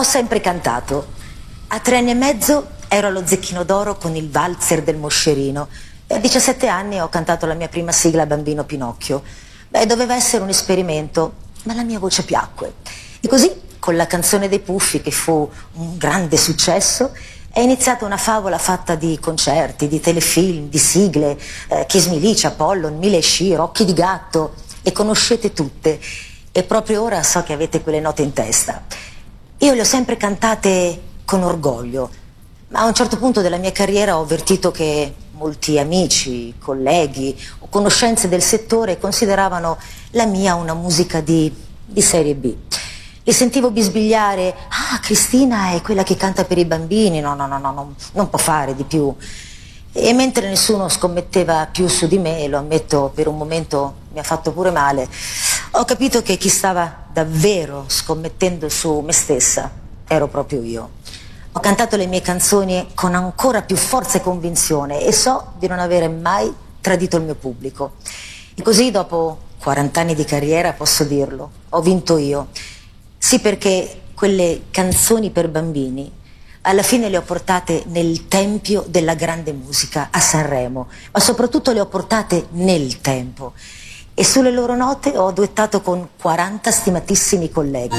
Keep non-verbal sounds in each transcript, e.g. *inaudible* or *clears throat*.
Ho sempre cantato. A tre anni e mezzo ero allo Zecchino d'Oro con il valzer del Moscerino e a 17 anni ho cantato la mia prima sigla Bambino Pinocchio. Beh, doveva essere un esperimento, ma la mia voce piacque. E così, con la canzone dei Puffi, che fu un grande successo, è iniziata una favola fatta di concerti, di telefilm, di sigle, eh, Kiss Me Licia, Apollon, Mille Sci, Occhi di Gatto, e conoscete tutte. E proprio ora so che avete quelle note in testa. Io le ho sempre cantate con orgoglio, ma a un certo punto della mia carriera ho avvertito che molti amici, colleghi o conoscenze del settore consideravano la mia una musica di, di serie B. Li sentivo bisbigliare, ah Cristina è quella che canta per i bambini, no, no, no, no, no, non può fare di più. E mentre nessuno scommetteva più su di me, lo ammetto per un momento mi ha fatto pure male, ho capito che chi stava davvero scommettendo su me stessa ero proprio io. Ho cantato le mie canzoni con ancora più forza e convinzione e so di non avere mai tradito il mio pubblico. E così dopo 40 anni di carriera posso dirlo, ho vinto io. Sì perché quelle canzoni per bambini alla fine le ho portate nel tempio della grande musica a Sanremo, ma soprattutto le ho portate nel tempo. E sulle loro note ho duettato con 40 stimatissimi colleghi.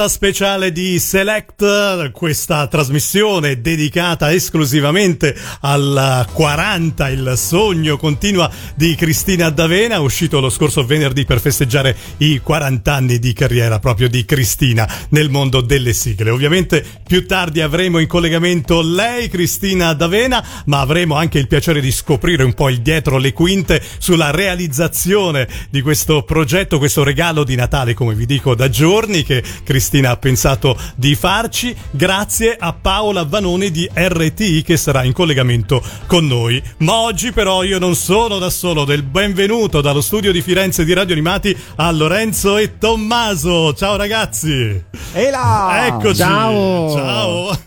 Puntata speciale di Select, questa trasmissione dedicata esclusivamente al 40, il sogno continua di Cristina D'Avena, uscito lo scorso venerdì per festeggiare i 40 anni di carriera proprio di Cristina nel mondo delle sigle. Ovviamente più tardi avremo in collegamento lei, Cristina D'Avena, ma avremo anche il piacere di scoprire un po' il dietro le quinte sulla realizzazione di questo progetto, questo regalo di Natale, come vi dico da giorni, che Cristina ha pensato di farci, grazie a Paola Vanoni di RTI che sarà in collegamento con noi. Ma oggi però io non sono da solo, del benvenuto dallo studio di Firenze di Radio Animati a Lorenzo e Tommaso. Ciao ragazzi! E là! Eccoci! Ciao! Ciao!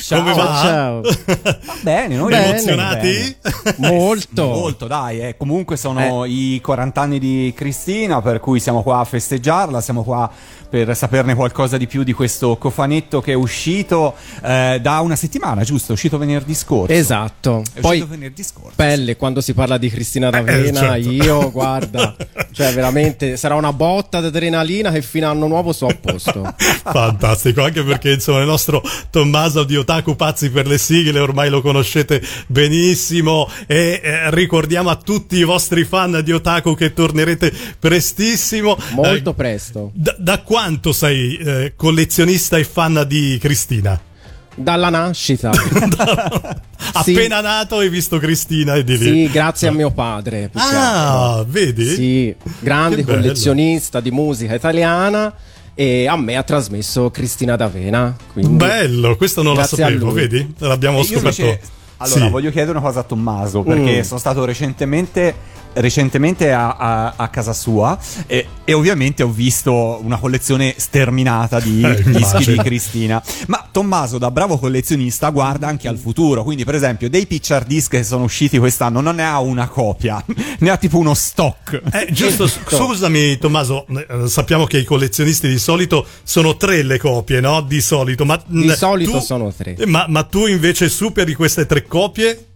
Ciao. Come va? Ciao. Va bene, noi Bene. Emozionati? Molto. Molto, dai. eh. Comunque sono i 40 anni di Cristina, per cui siamo qua a festeggiarla, siamo qua per saperne qualcosa di più di questo cofanetto che è uscito eh, da una settimana, giusto? È uscito venerdì scorso. Esatto. È Poi uscito venerdì scorso. pelle quando si parla di Cristina D'Avena, certo. io guarda, *laughs* cioè veramente sarà una botta di adrenalina che fino a anno nuovo so a posto. *laughs* Fantastico, anche perché insomma il nostro Tommaso di Otaku Pazzi per le sigle ormai lo conoscete benissimo e eh, ricordiamo a tutti i vostri fan di Otaku che tornerete prestissimo. Molto Eh, presto. da, da quanto sei eh, collezionista e fan di Cristina? Dalla nascita. *laughs* Sì. Appena nato hai visto Cristina e di lì. sì, grazie a mio padre. Ah, vedi? Sì, grande collezionista di musica italiana e a me ha trasmesso Cristina D'Avena. Quindi Bello, questo non a sapevo, vedi? L'abbiamo E scoperto. invece- allora, Sì. voglio chiedere una cosa a Tommaso, perché Mm. sono stato recentemente. Recentemente a, a- a casa sua e, e ovviamente ho visto una collezione sterminata di Eh, *laughs* dischi di Cristina. Ma Tommaso, da bravo collezionista, guarda anche al futuro. Quindi, per esempio, dei picture disc che sono usciti quest'anno non ne ha una copia, *laughs* ne ha tipo uno stock. Eh, giusto, *laughs* scusami Tommaso, eh, sappiamo che i collezionisti di solito sono tre le copie, no? Di solito, ma Di solito tu- sono tre. Ma, ma tu invece superi queste tre copie?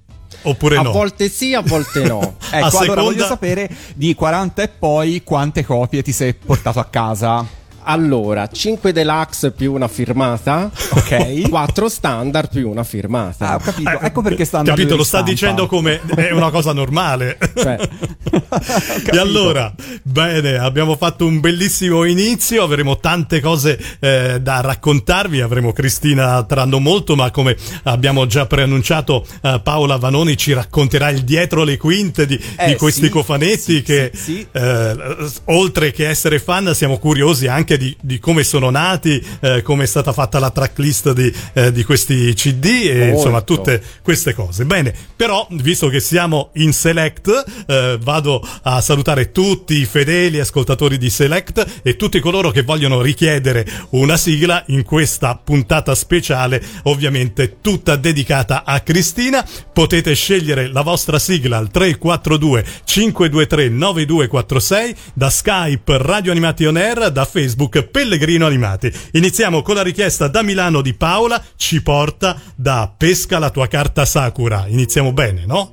Oppure a no? volte sì, a volte no. *laughs* Ecco, allora seconda- voglio sapere di 40 e poi quante copie ti sei portato a casa. Allora, 5 deluxe più una firmata, Ok. *laughs* 4 standard più una firmata. Ah, ho capito. Eh, ecco perché stanno Capito, lo sta dicendo come è una cosa normale. *laughs* Cioè, *laughs* e allora, bene, abbiamo fatto un bellissimo inizio, avremo tante cose eh, da raccontarvi, avremo Cristina tra non molto, ma come abbiamo già preannunciato, eh, Paola Vanoni ci racconterà il dietro le quinte di, Eh, di questi sì, cofanetti sì, che, sì, sì. eh, oltre che essere fan, siamo curiosi anche di, di come sono nati, eh, come è stata fatta la tracklist di, eh, di questi CD e Molto. insomma tutte queste cose. Bene, però visto che siamo in Select, eh, vado a salutare tutti i fedeli ascoltatori di Select e tutti coloro che vogliono richiedere una sigla in questa puntata speciale, ovviamente tutta dedicata a Cristina. Potete scegliere la vostra sigla al 342 523 9246 da Skype Radio Animati On Air, da Facebook Pellegrino Animati. Iniziamo con la richiesta da Milano di Paola, ci porta da Pesca la tua carta Sakura. Iniziamo bene, no?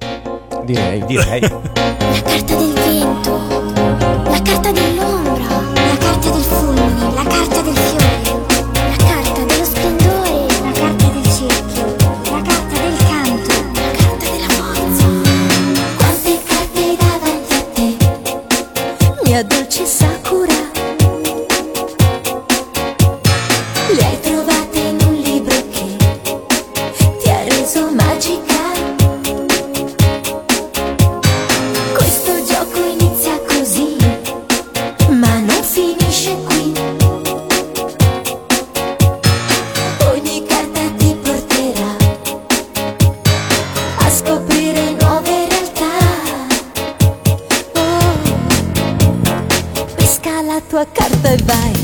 direi. Direi. La carta del vento, carta vai.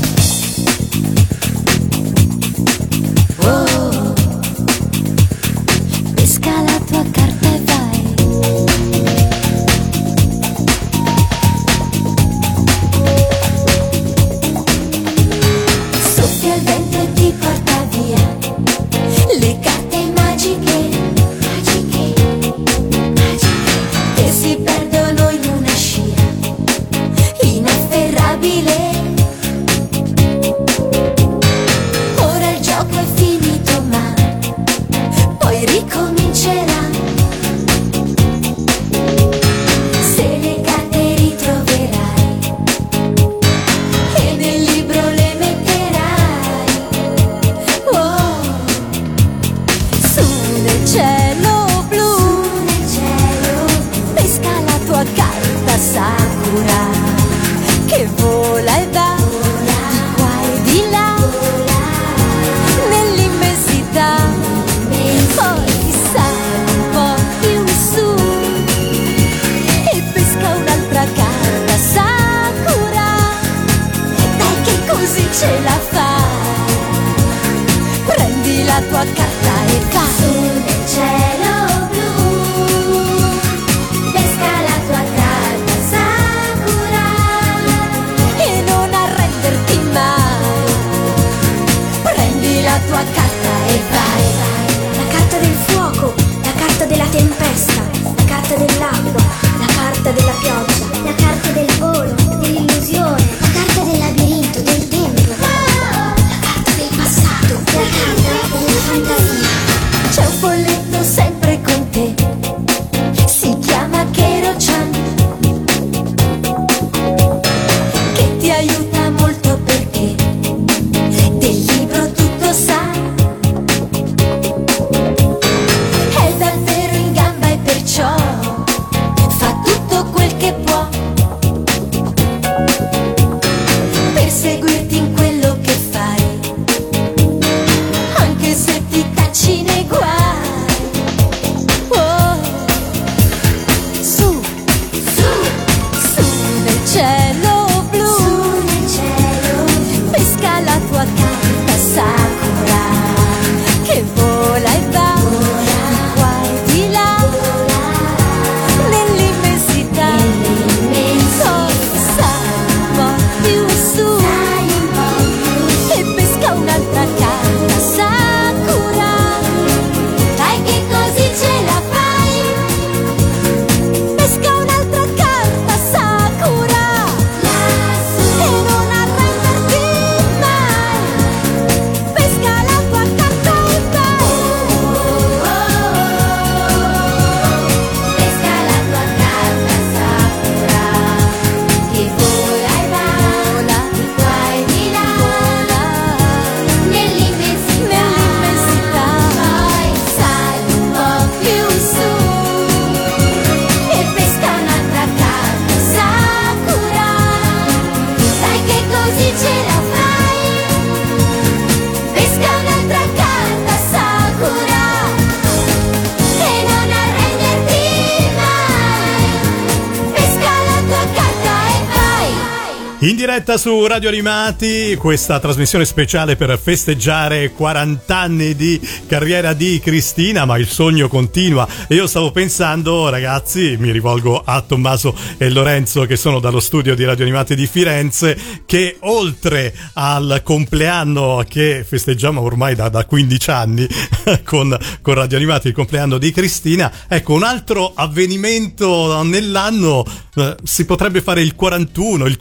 Diretta su Radio Animati, questa trasmissione speciale per festeggiare 40 anni di carriera di Cristina, ma il sogno continua. E io stavo pensando, ragazzi, mi rivolgo a Tommaso e Lorenzo che sono dallo studio di Radio Animati di Firenze, che oltre al compleanno che festeggiamo ormai da, da 15 anni *laughs* con, con Radio Animati, il compleanno di Cristina, ecco un altro avvenimento nell'anno eh, si potrebbe fare il 41, il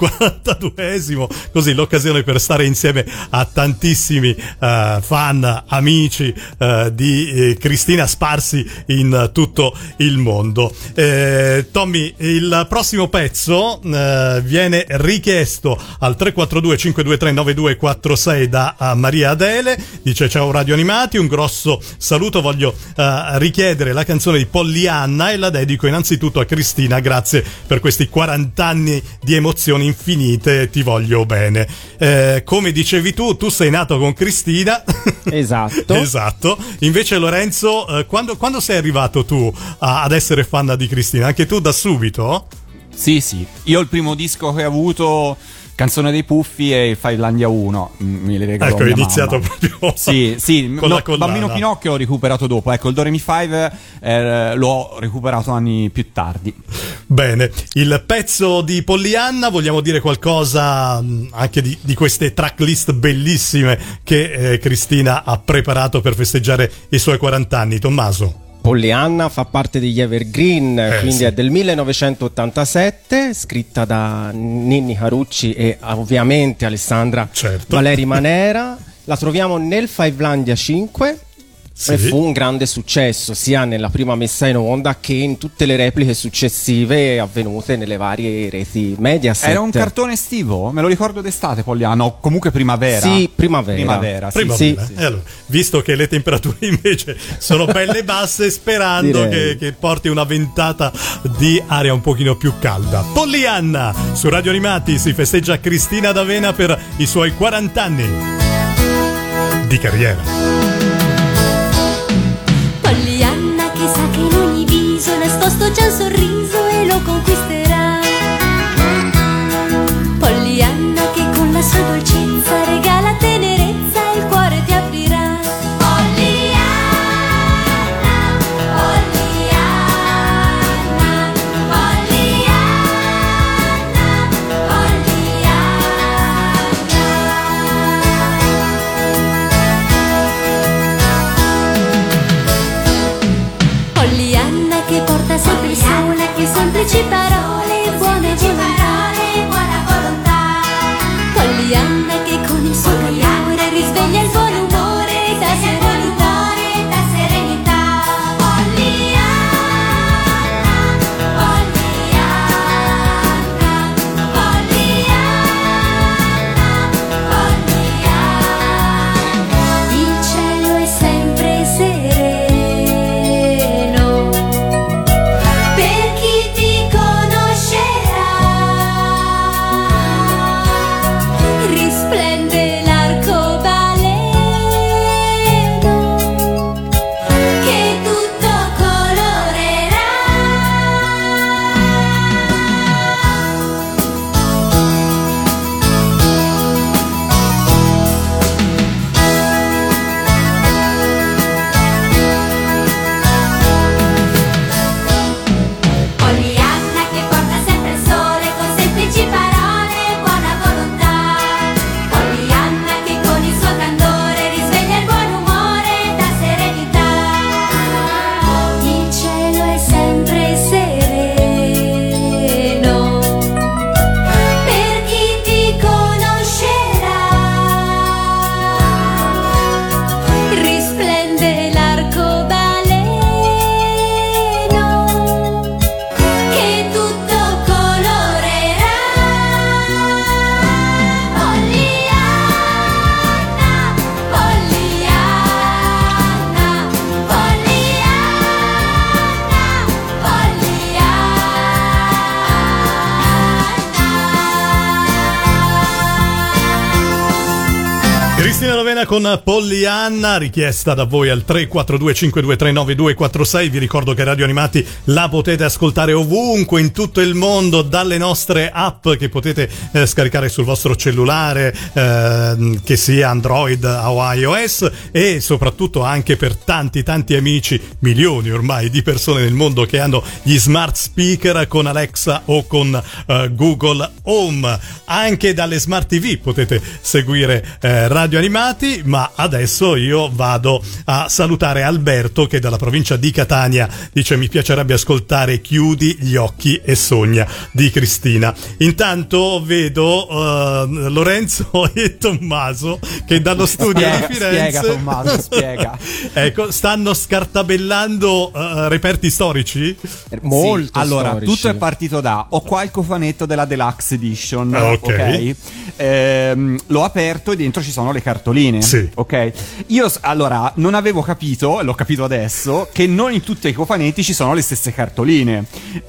42esimo, così l'occasione per stare insieme a tantissimi eh, fan, amici eh, di eh, Cristina sparsi in tutto il mondo. Eh, Tommy, il prossimo pezzo eh, viene richiesto al 342 523 9246 da Maria Adele, dice ciao Radio Animati, un grosso saluto, voglio richiedere la canzone di Pollyanna e la dedico innanzitutto a Cristina, grazie per questi 40 anni di emozioni infinite, ti voglio bene. Eh, come dicevi tu, tu sei nato con Cristina. *laughs* Esatto. esatto. Invece Lorenzo, eh, quando, quando sei arrivato tu a- ad essere fan di Cristina? Anche tu da subito? Sì, sì. Io il primo disco che ho avuto, Canzone dei Puffi e Fivelandia 1, mm, me li regalò Ecco, mia iniziato mamma. proprio *laughs* Sì, sì, con collana. Bambino Pinocchio ho recuperato dopo, ecco, il Do Re Mi 5 eh, l'ho recuperato anni più tardi. Bene, il pezzo di Pollyanna, vogliamo dire qualcosa mh, anche di, di queste tracklist bellissime che eh, Cristina ha preparato per festeggiare i suoi 40 anni. Tommaso. Pollyanna fa parte degli Evergreen, Eh, quindi sì. è del 1987, scritta da Ninni Carucci e ovviamente Alessandra Certo. Valeri Manera. La troviamo nel Fivelandia 5 Sì. e fu un grande successo sia nella prima messa in onda che in tutte le repliche successive avvenute nelle varie reti Mediaset. Era un cartone estivo, me lo ricordo d'estate, Pogliano, o comunque primavera. Sì, primavera. Primavera, sì. Primavera. sì. E allora, visto che le temperature invece sono belle basse, sperando che, che porti una ventata di aria un pochino più calda. Pollyanna, su Radio Animati si festeggia Cristina D'Avena per i suoi 40 anni di carriera. Sa che in ogni viso nascosto c'è un sorriso con Pollyanna, richiesta da voi al 342-5239246. Vi ricordo che Radio Animati la potete ascoltare ovunque in tutto il mondo dalle nostre app che potete eh, scaricare sul vostro cellulare, ehm, che sia Android o iOS, e soprattutto anche per tanti, tanti amici, milioni ormai di persone nel mondo che hanno gli smart speaker con Alexa o con eh, Google Home. Anche dalle smart TV potete seguire eh, Radio Animati, ma adesso io vado a salutare Alberto che dalla provincia di Catania dice mi piacerebbe ascoltare Chiudi gli occhi e sogna di Cristina. Intanto vedo eh, Lorenzo *laughs* e Tommaso che dallo studio Spiega, di Firenze spiega, Tommaso, spiega. *laughs* ecco, stanno scartabellando eh, reperti storici? Molto Sì, allora, storici. tutto è partito da ho qua il cofanetto della Deluxe Edition. Ah, ok. ok? Ehm, l'ho aperto e dentro ci sono le cartoline. Sì. Ok. Io allora non avevo capito, l'ho capito adesso, che non in tutti i cofanetti ci sono le stesse cartoline.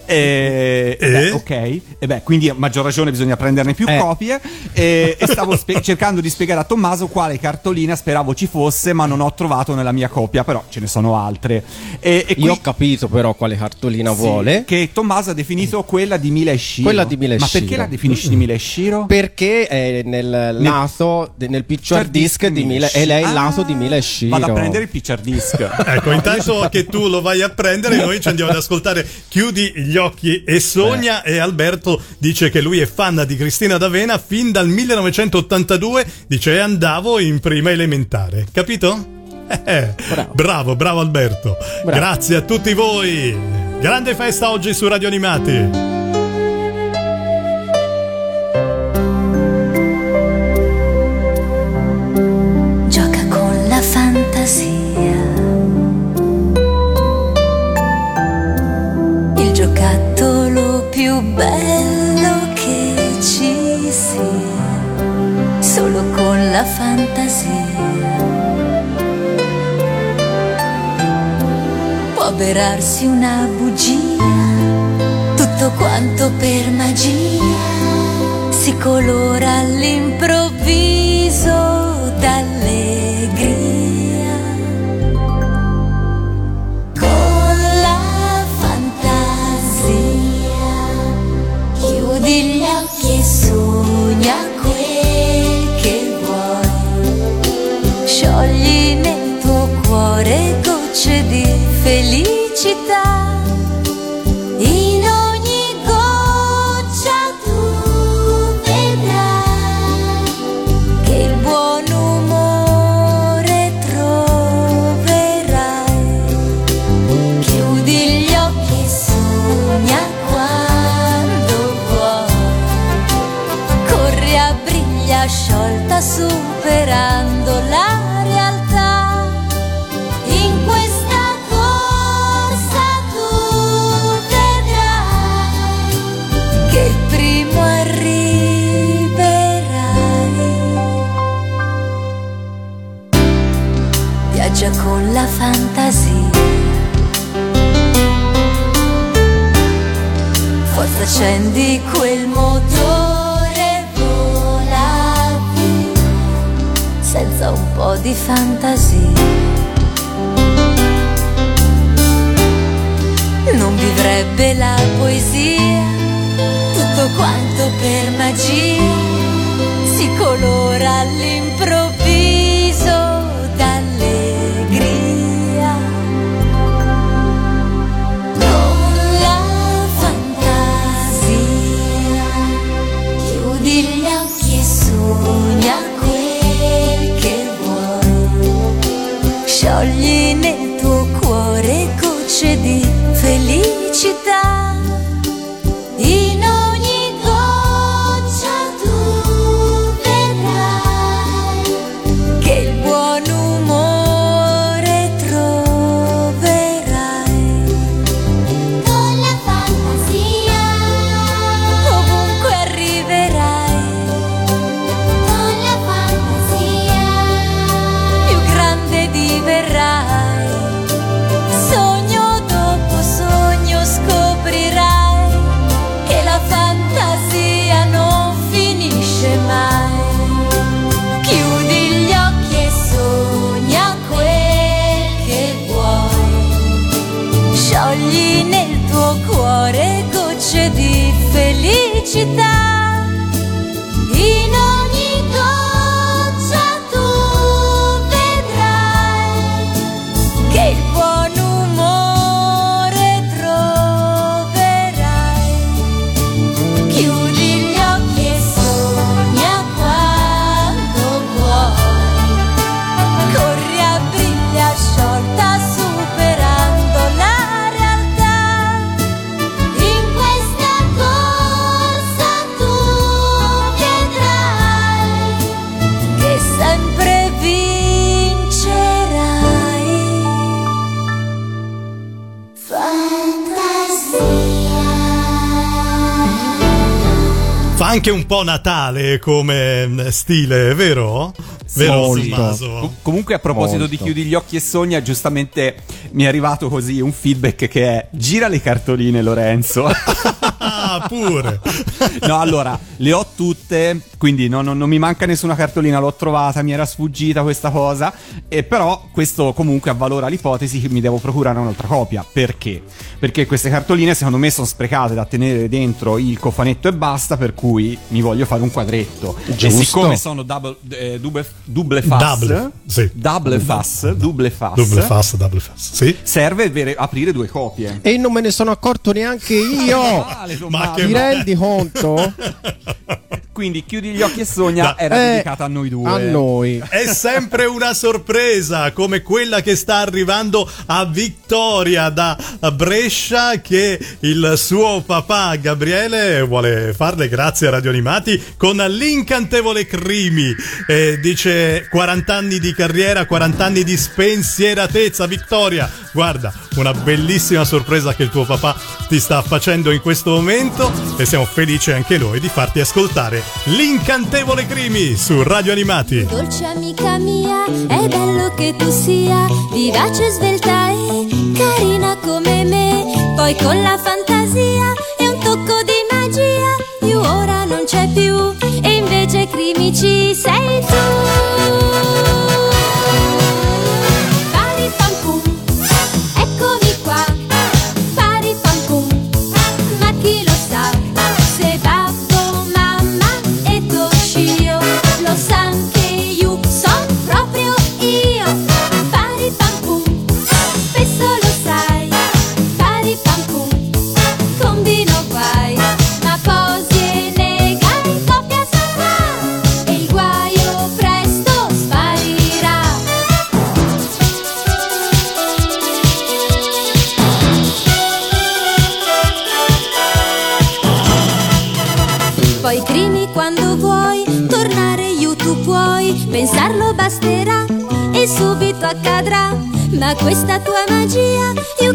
E, E? beh, ok. E beh, quindi a maggior ragione bisogna prenderne più Eh. copie. E, e stavo spe- *laughs* cercando di spiegare a Tommaso quale cartolina speravo ci fosse, ma non ho trovato nella mia copia, però ce ne sono altre. E, e Io qui- ho capito però quale cartolina sì, vuole. Che Tommaso ha definito quella di Mila e Shiro. Quella di Mila e Ma perché la definisci di Mila e Shiro? Perché è nel lato, de- nel picture disc di Mila, e lei è il lato Ah, di Mila e Shiro. Vado a prendere il picture disc. *laughs* Ecco, intanto che tu lo vai a prendere, noi ci andiamo ad ascoltare Chiudi gli occhi e sogna. E Alberto dice che lui è fan di Cristina D'Avena fin dal 1982. Dice andavo in prima elementare. Capito? Eh, Bravo. bravo, bravo Alberto. Bravo. Grazie a tutti voi. Grande festa oggi su Radio Animati. Giocattolo più bello che ci sia. Solo con la fantasia. Può berarsi una bugia. Tutto quanto per magia si colora all'improvviso sciogli nel tuo cuore gocce di felicità. Accendi quel motore, vola via, senza un po' di fantasia. Non vivrebbe la poesia, tutto quanto per magia si colora all'improvviso felicità. Anche un po' Natale come mm, stile, vero? Vero? Com- comunque a proposito Molto. di chiudi gli occhi e sogna, giustamente mi è arrivato così un feedback che è gira le cartoline Lorenzo. *laughs* Ah, pure. *laughs* no, allora, le ho tutte, quindi non, non- non mi manca nessuna cartolina, l'ho trovata, mi era sfuggita questa cosa, e però questo comunque avvalora l'ipotesi che mi devo procurare un'altra copia. Perché? Perché queste cartoline secondo me sono sprecate da tenere dentro il cofanetto e basta, per cui mi voglio fare un quadretto. E Giusto. siccome sono double, eh, double, double fast, Double, sì. double fast, double fast, Double fast, double fast. Sì. serve avere- aprire due copie. E non me ne sono accorto neanche io. Male, Ma Tommaso. Ti rendi conto? Quindi chiudi gli occhi e sogna Da- era Eh, dedicata a noi due. A noi. È sempre una sorpresa come quella che sta arrivando a Vittoria da Brescia che il suo papà Gabriele vuole farle grazie a Radio Animati con l'incantevole Crimi. Eh, dice 40 anni di carriera, 40 anni di spensieratezza. Vittoria, guarda, una bellissima sorpresa che il tuo papà ti sta facendo in questo momento e siamo felici anche noi di farti ascoltare l'incantevole Crimi su Radio Animati. Dolce amica mia, è bello che tu sia vivace, svelta e carina come me. Poi con la fantasia Ma questa tua magia, io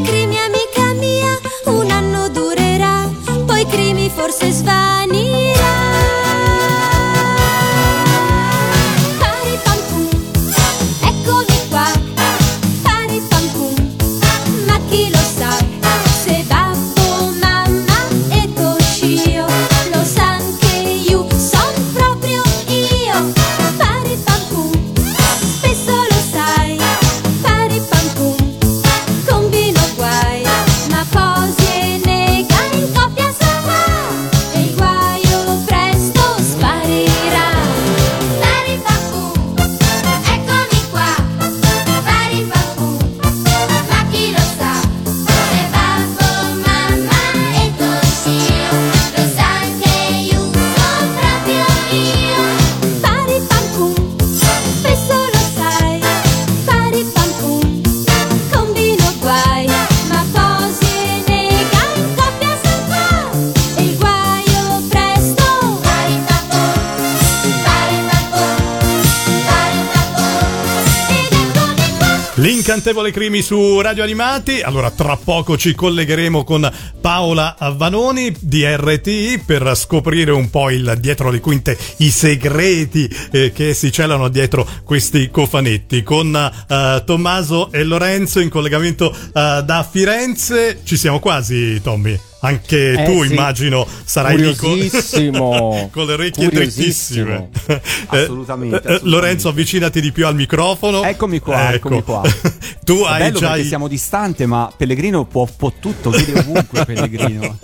L'incantevole Crimi su Radio Animati. Allora, tra poco ci collegheremo con Paola Vanoni di RT per scoprire un po' il dietro le quinte, i segreti eh, che si celano dietro questi cofanetti. Con eh, Tommaso e Lorenzo in collegamento eh, da Firenze. Ci siamo quasi, Tommy. Anche Eh, tu, sì. immagino, sarai lì con, Curiosissimo. *laughs* con le orecchie drittissime. *laughs* Eh, Assolutamente, eh, assolutamente. Lorenzo, avvicinati di più al microfono. Eccomi qua, Ecco. eccomi qua. *laughs* tu È hai bello già perché i- siamo distante, ma Pellegrino può, può tutto, vede ovunque Pellegrino.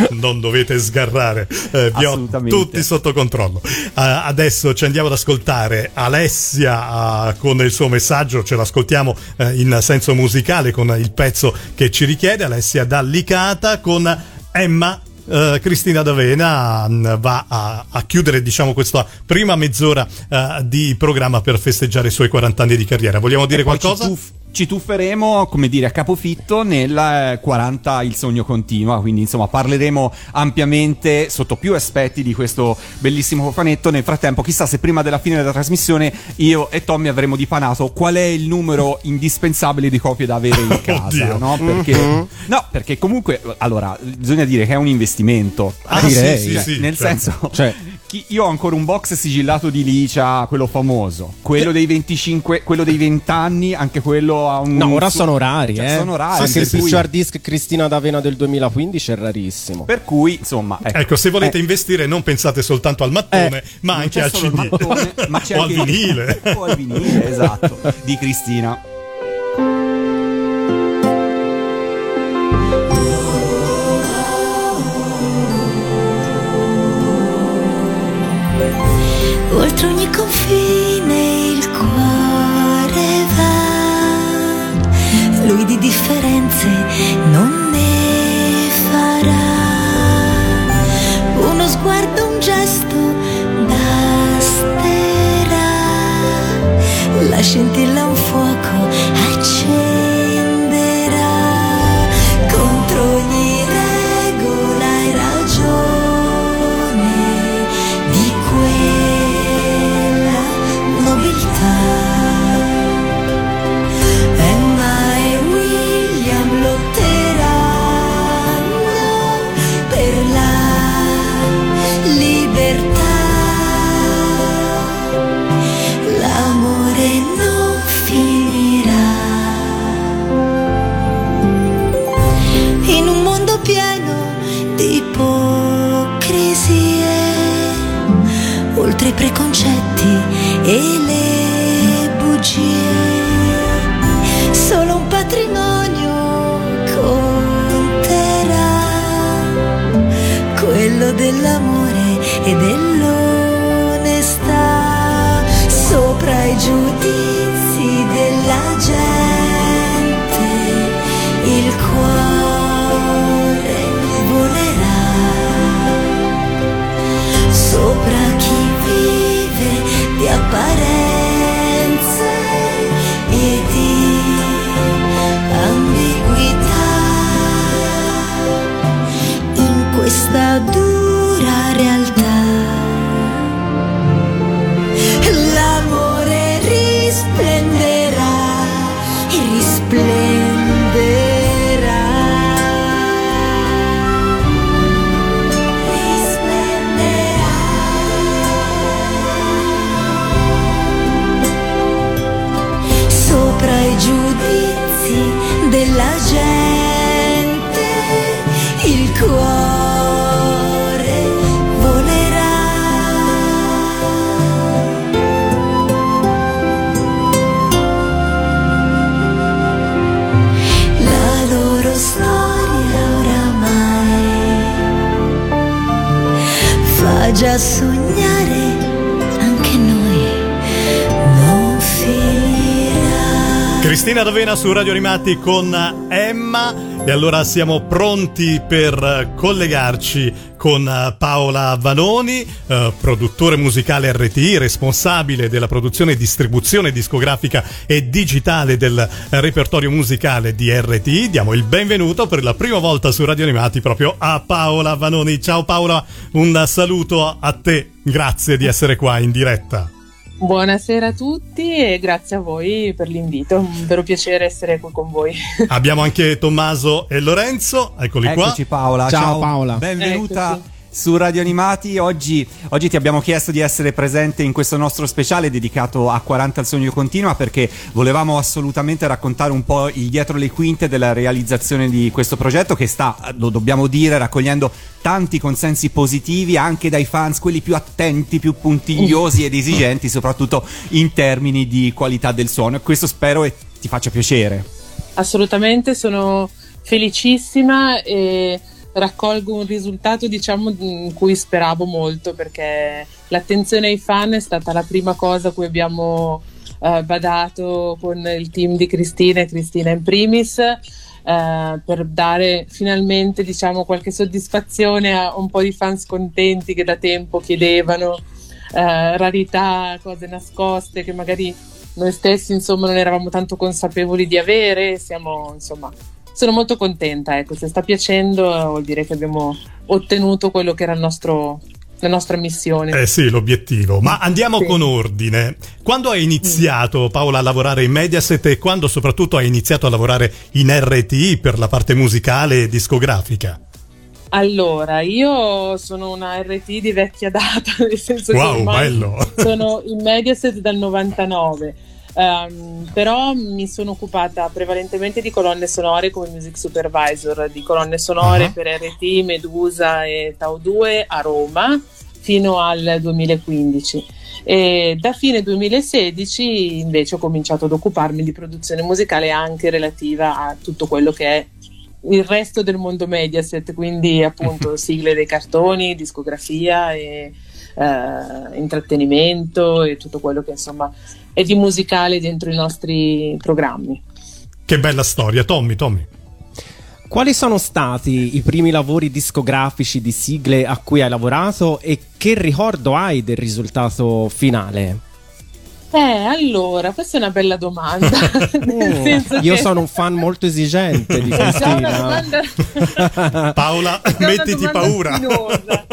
*laughs* non dovete sgarrare, eh, vi ho tutti sotto controllo. Eh, adesso ci andiamo ad ascoltare Alessia eh, con il suo messaggio, ce l'ascoltiamo eh, in senso musicale con il pezzo che ci richiede. Alessia da Licata con Emma. eh, Cristina D'Avena mh, va a, a chiudere diciamo questa prima mezz'ora eh, di programma per festeggiare i suoi 40 anni di carriera. Vogliamo dire qualcosa? Ci, tuff- ci tufferemo, come dire, a capofitto nel eh, 40 Il sogno continua, quindi insomma parleremo ampiamente sotto più aspetti di questo bellissimo cofanetto. Nel frattempo, chissà se prima della fine della trasmissione io e Tommy avremo dipanato qual è il numero indispensabile di copie da avere in *laughs* casa, no? Perché, no, perché comunque, allora, bisogna dire che è un investimento. Ah, Direi. sì, sì, Cioè, sì, nel certo. senso, Cioè- chi- io ho ancora un box sigillato di Licia, quello famoso, quello dei 25, quello dei 20 anni, anche quello ha un. No, ora su- sono rari, cioè, eh. Sono rari. Anche il cui- picture hard disk Cristina D'Avena del 2015 è rarissimo. Per cui, insomma, ecco. Ecco, se volete Eh. investire non pensate soltanto al mattone, Eh, ma Non anche al CD mattone, ma c'è *laughs* o anche al vinile. *laughs* o al vinile, esatto, di Cristina. Oltre ogni confine il cuore va, lui di differenze non ne farà. Uno sguardo, un gesto basterà, la scintilla un preconcetti e Cristina D'Avena su Radio Animati con Emma e allora siamo pronti per collegarci con Paola Vanoni, eh, produttore musicale RTI, responsabile della produzione e distribuzione discografica e digitale del repertorio musicale di RTI. Diamo il benvenuto per la prima volta su Radio Animati proprio a Paola Vanoni. Ciao Paola, un saluto a te, grazie di essere qua in diretta. Buonasera a tutti e grazie a voi per l'invito, un vero piacere essere qui con voi. Abbiamo anche Tommaso e Lorenzo, eccoli qua. Eccoci Paola. Ciao, Paola. Benvenuta. Eccoci. Su Radio Animati, oggi, oggi ti abbiamo chiesto di essere presente in questo nostro speciale dedicato a 40 al sogno continua perché volevamo assolutamente raccontare un po' il dietro le quinte della realizzazione di questo progetto che sta, lo dobbiamo dire, raccogliendo tanti consensi positivi anche dai fans, quelli più attenti, più puntigliosi ed esigenti, soprattutto in termini di qualità del suono. E questo spero e ti faccia piacere. Assolutamente sono felicissima e raccolgo un risultato diciamo in cui speravo molto perché l'attenzione ai fan è stata la prima cosa a cui abbiamo eh, badato con il team di Cristina e Cristina in primis eh, per dare finalmente diciamo qualche soddisfazione a un po' di fans contenti che da tempo chiedevano eh, rarità, cose nascoste che magari noi stessi insomma non eravamo tanto consapevoli di avere siamo insomma sono molto contenta ecco se sta piacendo vuol dire che abbiamo ottenuto quello che era il nostro la nostra missione Eh sì, l'obiettivo. Ma andiamo Sì. con ordine. Quando hai iniziato, Paola, a lavorare in Mediaset e quando soprattutto hai iniziato a lavorare in RTI per la parte musicale e discografica? Allora, io sono una RT di vecchia data, *laughs* nel senso che Wow, ormai bello. sono in Mediaset dal 99. Ehm, però mi sono occupata prevalentemente di colonne sonore come music supervisor, di colonne sonore Ah. per RT, Medusa e Tau 2 a Roma fino al 2015. E da fine 2016 invece ho cominciato ad occuparmi di produzione musicale anche relativa a tutto quello che è il resto del mondo Mediaset, quindi appunto *laughs* sigle dei cartoni, discografia e eh, intrattenimento e tutto quello che insomma è di musicale dentro i nostri programmi. Che bella storia, Tommy, Tommy. Quali sono stati i primi lavori discografici di sigle a cui hai lavorato e che ricordo hai del risultato finale? Eh, allora, questa è una bella domanda. *laughs* Oh, io che- sono un fan molto esigente di *laughs* È già una Cristina. domanda- Paola, mettiti paura. spinosa.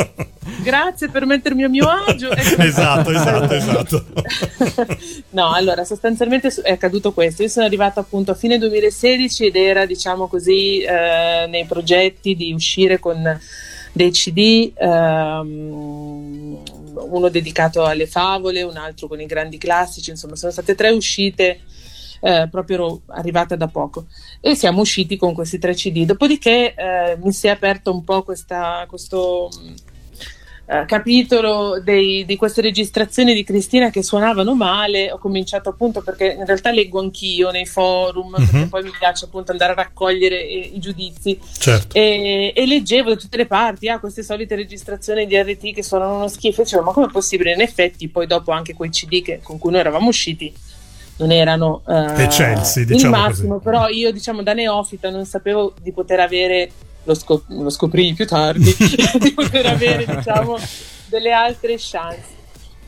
Grazie per mettermi a mio agio. *laughs* Ecco. Esatto, esatto, esatto. *laughs* no, allora sostanzialmente è accaduto questo. Io sono arrivata appunto a fine 2016 ed era, diciamo così, eh, nei progetti di uscire con dei CD, ehm, uno dedicato alle favole, un altro con i grandi classici, insomma, sono state tre uscite. eh, proprio arrivata da poco e siamo usciti con questi tre CD. Dopodiché eh, mi si è aperto un po' questa, questo eh, capitolo dei- di queste registrazioni di Cristina che suonavano male. Ho cominciato appunto perché in realtà leggo anch'io nei forum, perché Mhm. poi mi piace appunto andare a raccogliere eh, i giudizi. Certo. E, e leggevo da tutte le parti ah, queste solite registrazioni di RT che suonano uno schifo. E dicevo, ma com'è possibile? In effetti, poi dopo anche quei CD che- con cui noi eravamo usciti non erano eh, il diciamo massimo, così. però io diciamo da neofita non sapevo di poter avere lo, scop- lo scoprì più tardi *laughs* di poter avere diciamo delle altre chance.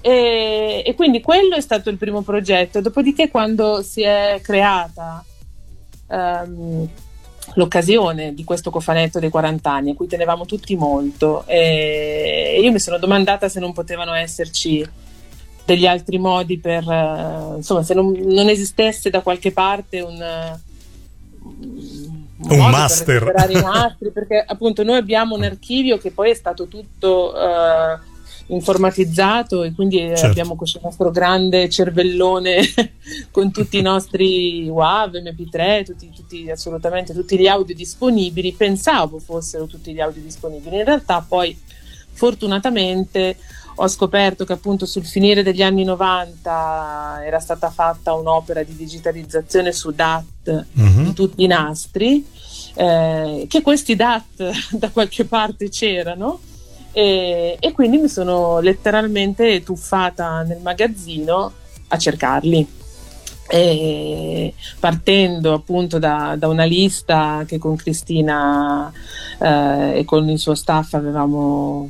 E, e quindi quello è stato il primo progetto. Dopodiché quando si è creata ehm, l'occasione di questo cofanetto dei 40 anni a cui tenevamo tutti molto e io mi sono domandata se non potevano esserci degli altri modi per eh, insomma se non, non esistesse da qualche parte un Un master. per recuperare i *laughs* nastri perché appunto noi abbiamo un archivio che poi è stato tutto eh, informatizzato e quindi Certo. abbiamo questo nostro grande cervellone *laughs* con tutti i nostri WAV, MP3, tutti, tutti- assolutamente tutti gli audio disponibili. Pensavo fossero tutti gli audio disponibili, in realtà poi fortunatamente ho scoperto che appunto sul finire degli anni 90 era stata fatta un'opera di digitalizzazione su DAT Mhm. di tutti i nastri, eh, che questi DAT *laughs* da qualche parte c'erano e, e quindi mi sono letteralmente tuffata nel magazzino a cercarli. E partendo appunto da, da una lista che con Cristina eh, e con il suo staff avevamo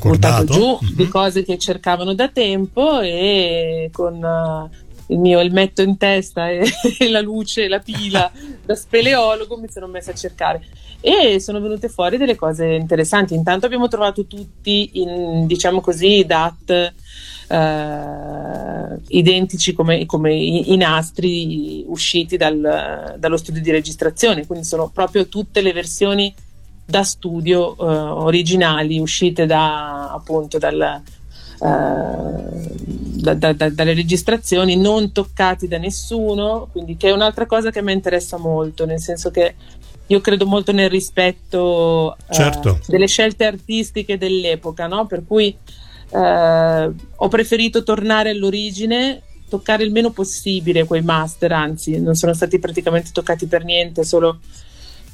buttato giù Mhm. di cose che cercavano da tempo e con eh, il mio elmetto in testa e, e *laughs* la luce, la pila *laughs* da speleologo mi sono messa a cercare e sono venute fuori delle cose interessanti. Intanto abbiamo trovato tutti in, diciamo così, DAT eh, identici come, come i, i nastri usciti dal- dallo studio di registrazione, quindi sono proprio tutte le versioni da studio eh, originali uscite da appunto dal, eh, da- da- da- dalle registrazioni non toccati da nessuno quindi che è un'altra cosa che mi interessa molto nel senso che io credo molto nel rispetto eh, Certo. delle scelte artistiche dell'epoca no? per cui eh, ho preferito tornare all'origine toccare il meno possibile quei master anzi non sono stati praticamente toccati per niente solo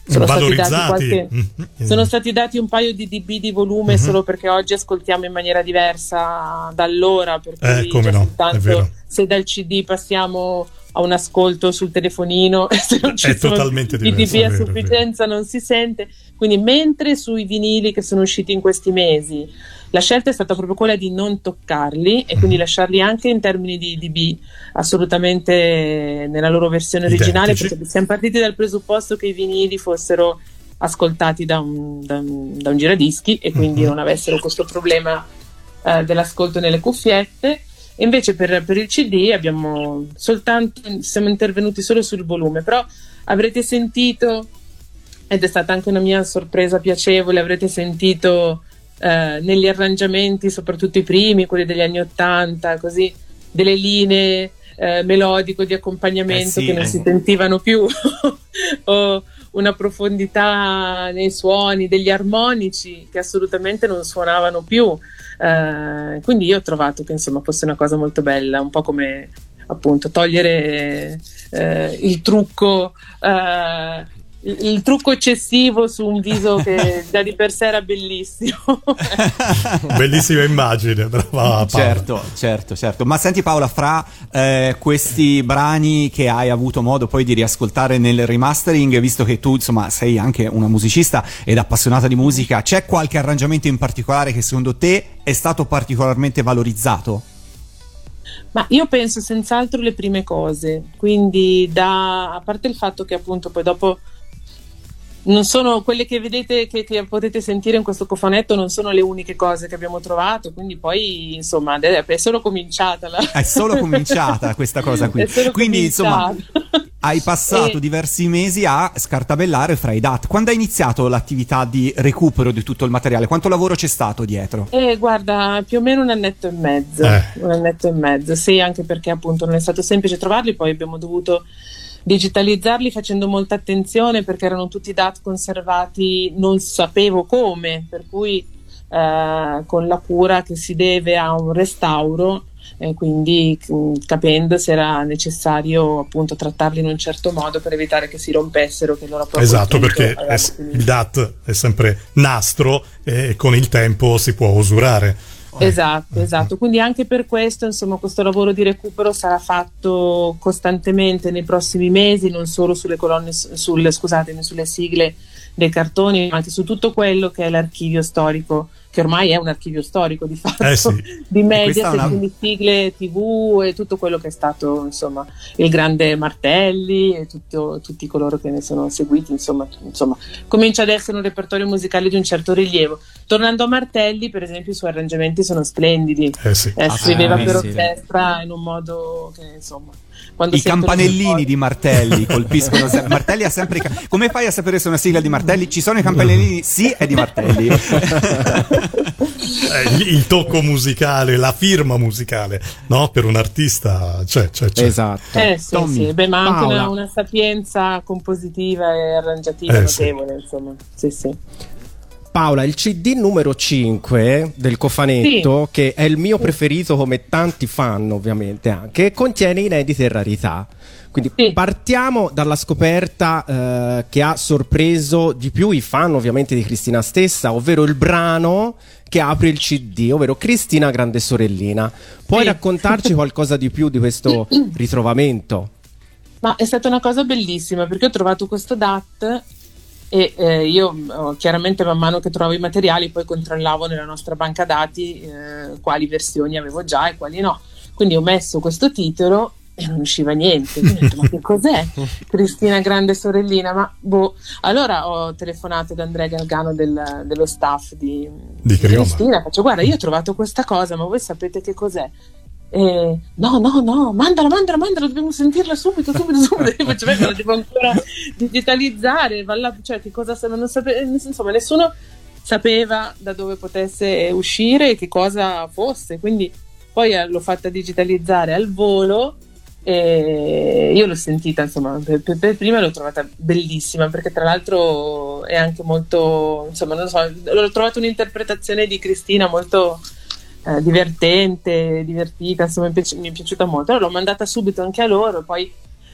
sono stati dati Valorizzati. qualche, Mhm. sono stati dati un paio di dB di volume Mhm. solo perché oggi ascoltiamo in maniera diversa da allora. Per cui Eh, come no, se dal CD passiamo a un ascolto sul telefonino, *laughs* se non ci È sono totalmente i diverso, dB a sufficienza non si sente. Quindi, mentre sui vinili che sono usciti in questi mesi la scelta è stata proprio quella di non toccarli e quindi lasciarli anche in termini di dB assolutamente nella loro versione originale Identici. perché siamo partiti dal presupposto che i vinili fossero ascoltati da un, da un- da un giradischi e quindi Mhm. non avessero questo problema eh, dell'ascolto nelle cuffiette. Invece per, per il CD abbiamo soltanto siamo intervenuti solo sul volume, però avrete sentito, ed è stata anche una mia sorpresa piacevole, avrete sentito eh, negli arrangiamenti, soprattutto i primi, quelli degli anni Ottanta, così delle linee eh, melodico di accompagnamento Eh sì, che non eh. si sentivano più *laughs* o una profondità nei suoni degli armonici che assolutamente non suonavano più Eh, quindi io ho trovato che insomma fosse una cosa molto bella un po' come appunto togliere eh, il trucco eh, il, il trucco eccessivo su un viso che *laughs* già di per sé era bellissimo *laughs* Bellissima immagine, brava Paola. Certo, certo, certo. Ma senti Paola, fra eh, questi brani che hai avuto modo poi di riascoltare nel remastering, visto che tu insomma sei anche una musicista ed appassionata di musica, c'è qualche arrangiamento in particolare che secondo te è stato particolarmente valorizzato? Ma io penso senz'altro le prime cose, quindi da, a parte il fatto che appunto poi dopo non sono quelle che vedete che, che potete sentire in questo cofanetto non sono le uniche cose che abbiamo trovato, quindi poi insomma è solo cominciata la... È solo cominciata questa cosa qui. *laughs* Quindi insomma cominciata. hai passato *laughs* E- diversi mesi a scartabellare fra i DAT. Quando hai iniziato l'attività di recupero di tutto il materiale? Quanto lavoro c'è stato dietro? Eh, guarda, più o meno un annetto e mezzo. Eh. Un annetto e mezzo, sì, anche perché appunto non è stato semplice trovarli, poi abbiamo dovuto digitalizzarli facendo molta attenzione perché erano tutti dati conservati, non sapevo come, per cui eh, con la cura che si deve a un restauro. E quindi mh, capendo se era necessario appunto trattarli in un certo modo per evitare che si rompessero, che loro Esatto, perché è- il DAT è sempre nastro e con il tempo si può usurare. *laughs* Esatto, esatto. Quindi anche per questo, insomma, questo lavoro di recupero sarà fatto costantemente nei prossimi mesi, non solo sulle colonne, sulle, scusatemi, sulle sigle dei cartoni, ma anche su tutto quello che è l'archivio storico, che ormai è un archivio storico di fatto, Eh sì. *laughs* di media, una- quindi sigle TV e tutto quello che è stato, insomma, il grande Martelli e tutto- tutti coloro che ne sono seguiti, insomma, insomma, comincia ad essere un repertorio musicale di un certo rilievo. Tornando a Martelli, per esempio, i suoi arrangiamenti sono splendidi. Eh sì. Eh, scriveva per orchestra in un modo che insomma quando I campanellini di Martelli *laughs* colpiscono sempre. Martelli ha sempre. ca- Come fai a sapere se è una sigla di Martelli? Ci sono i campanellini? Sì, è di Martelli. *laughs* eh, il, tocco musicale, la firma musicale, no? Per un artista, c'è, c'è, c'è. Esatto. Eh, sì, sì. Beh, ma anche una, una, sapienza compositiva e arrangiativa eh, notevole, sì. insomma. Sì, sì. Paola, il CD numero 5 del cofanetto, sì. che è il mio preferito come tanti fanno ovviamente anche, contiene inedite rarità. Quindi sì. partiamo dalla scoperta eh, che ha sorpreso di più i fan ovviamente di Cristina stessa, ovvero il brano che apre il CD, ovvero Cristina Grande Sorellina. Puoi sì. raccontarci *laughs* qualcosa di più di questo *clears throat* ritrovamento? Ma è stata una cosa bellissima perché ho trovato questo DAT e eh, io oh, chiaramente man mano che trovavo i materiali poi controllavo nella nostra banca dati eh, quali versioni avevo già e quali no. Quindi ho messo questo titolo e non usciva niente. Quindi ho detto, ma che *laughs* cos'è? Cristina Grande Sorellina, ma boh. Allora ho telefonato ad Andrea Galgano del, dello staff di, di Cristina, faccio guarda io ho trovato questa cosa, ma voi sapete che cos'è? E, no, no, no, mandala, mandala, mandala, dobbiamo sentirla subito, subito, *laughs* subito. Io facevo, la devo ancora digitalizzare, là, cioè che cosa non sapeva, insomma, nessuno sapeva da dove potesse uscire e che cosa fosse, quindi poi eh, l'ho fatta digitalizzare al volo e io l'ho sentita, insomma, per, per, per, prima l'ho trovata bellissima perché tra l'altro è anche molto, insomma, non so, l'ho trovata un'interpretazione di Cristina molto eh, divertente, divertita, insomma, mi, piaci- mi, è piaciuta molto. Allora l'ho mandata subito anche a loro, poi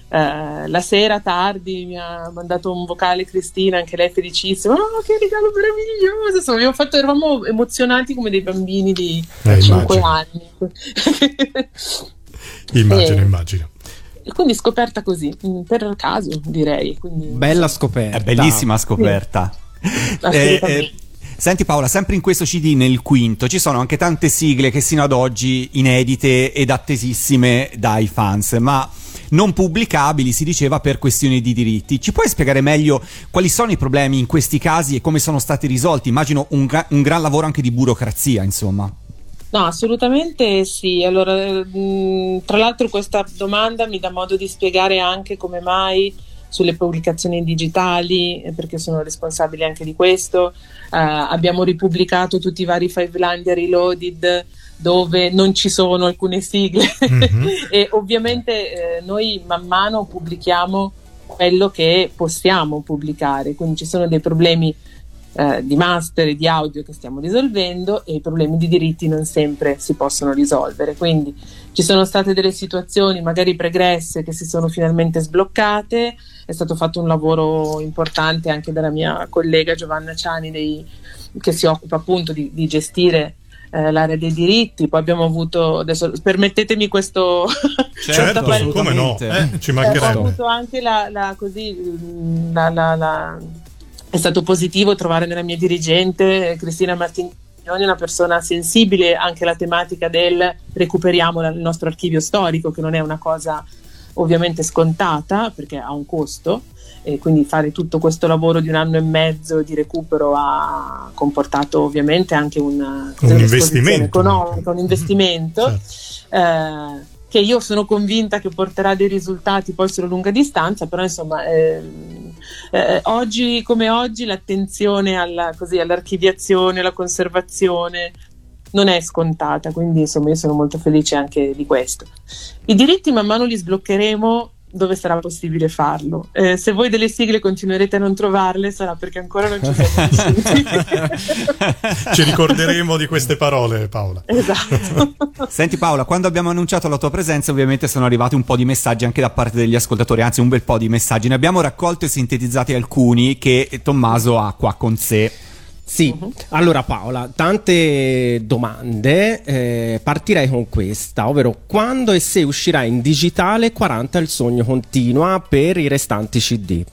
eh, la sera tardi mi ha mandato un vocale Cristina, anche lei felicissima, oh che regalo meraviglioso, insomma, abbiamo fatto, eravamo emozionati come dei bambini di eh, 5 anni. *laughs* Immagino, e, immagino. E quindi scoperta così, mm, per caso direi. Quindi, Bella scoperta. È bellissima scoperta. Sì. Eh, eh, senti Paola, sempre in questo CD nel quinto ci sono anche tante sigle che sino ad oggi inedite ed attesissime dai fans, ma non pubblicabili, si diceva, per questioni di diritti. Ci puoi spiegare meglio quali sono i problemi in questi casi e come sono stati risolti? Immagino un, gra- un gran lavoro anche di burocrazia, insomma. No, assolutamente sì. Allora, mh, tra l'altro questa domanda mi dà modo di spiegare anche come mai sulle pubblicazioni digitali, eh, perché sono responsabile anche di questo. Uh, abbiamo ripubblicato tutti i vari Five Line Reloaded dove non ci sono alcune sigle mm-hmm. *laughs* e ovviamente eh, noi man mano pubblichiamo quello che possiamo pubblicare, quindi ci sono dei problemi eh, di master e di audio che stiamo risolvendo e i problemi di diritti non sempre si possono risolvere. Quindi ci sono state delle situazioni magari pregresse che si sono finalmente sbloccate, è stato fatto un lavoro importante anche dalla mia collega Giovanna Ciani dei, che si occupa appunto di, di gestire eh, l'area dei diritti, poi abbiamo avuto, adesso permettetemi questo... *laughs* Certo, come no, eh, ci mancherebbe. Eh, ho avuto anche la, la, così, la, la è stato positivo trovare nella mia dirigente Cristina Martini una persona sensibile anche alla tematica del recuperiamo il nostro archivio storico, che non è una cosa ovviamente scontata perché ha un costo e quindi fare tutto questo lavoro di un anno e mezzo di recupero ha comportato ovviamente anche una, un investimento economica, un investimento. Mm-hmm. Certo. Eh, che io sono convinta che porterà dei risultati poi sulla lunga distanza, però insomma eh, eh, oggi come oggi l'attenzione alla, così, all'archiviazione, alla conservazione non è scontata, quindi insomma io sono molto felice anche di questo. I diritti man mano li sbloccheremo dove sarà possibile farlo. Eh, se voi delle sigle continuerete a non trovarle sarà perché ancora non ci siamo *laughs* riusciti. ci ricorderemo di queste parole Paola. Esatto. *laughs* Senti Paola, quando abbiamo annunciato la tua presenza ovviamente sono arrivati un po' di messaggi anche da parte degli ascoltatori, anzi un bel po' di messaggi. Ne abbiamo raccolto e sintetizzati alcuni che Tommaso ha qua con sé. Sì, uh-huh. allora Paola, tante domande, eh, partirei con questa, ovvero quando e se uscirà in digitale 40 il sogno continua per i restanti CD?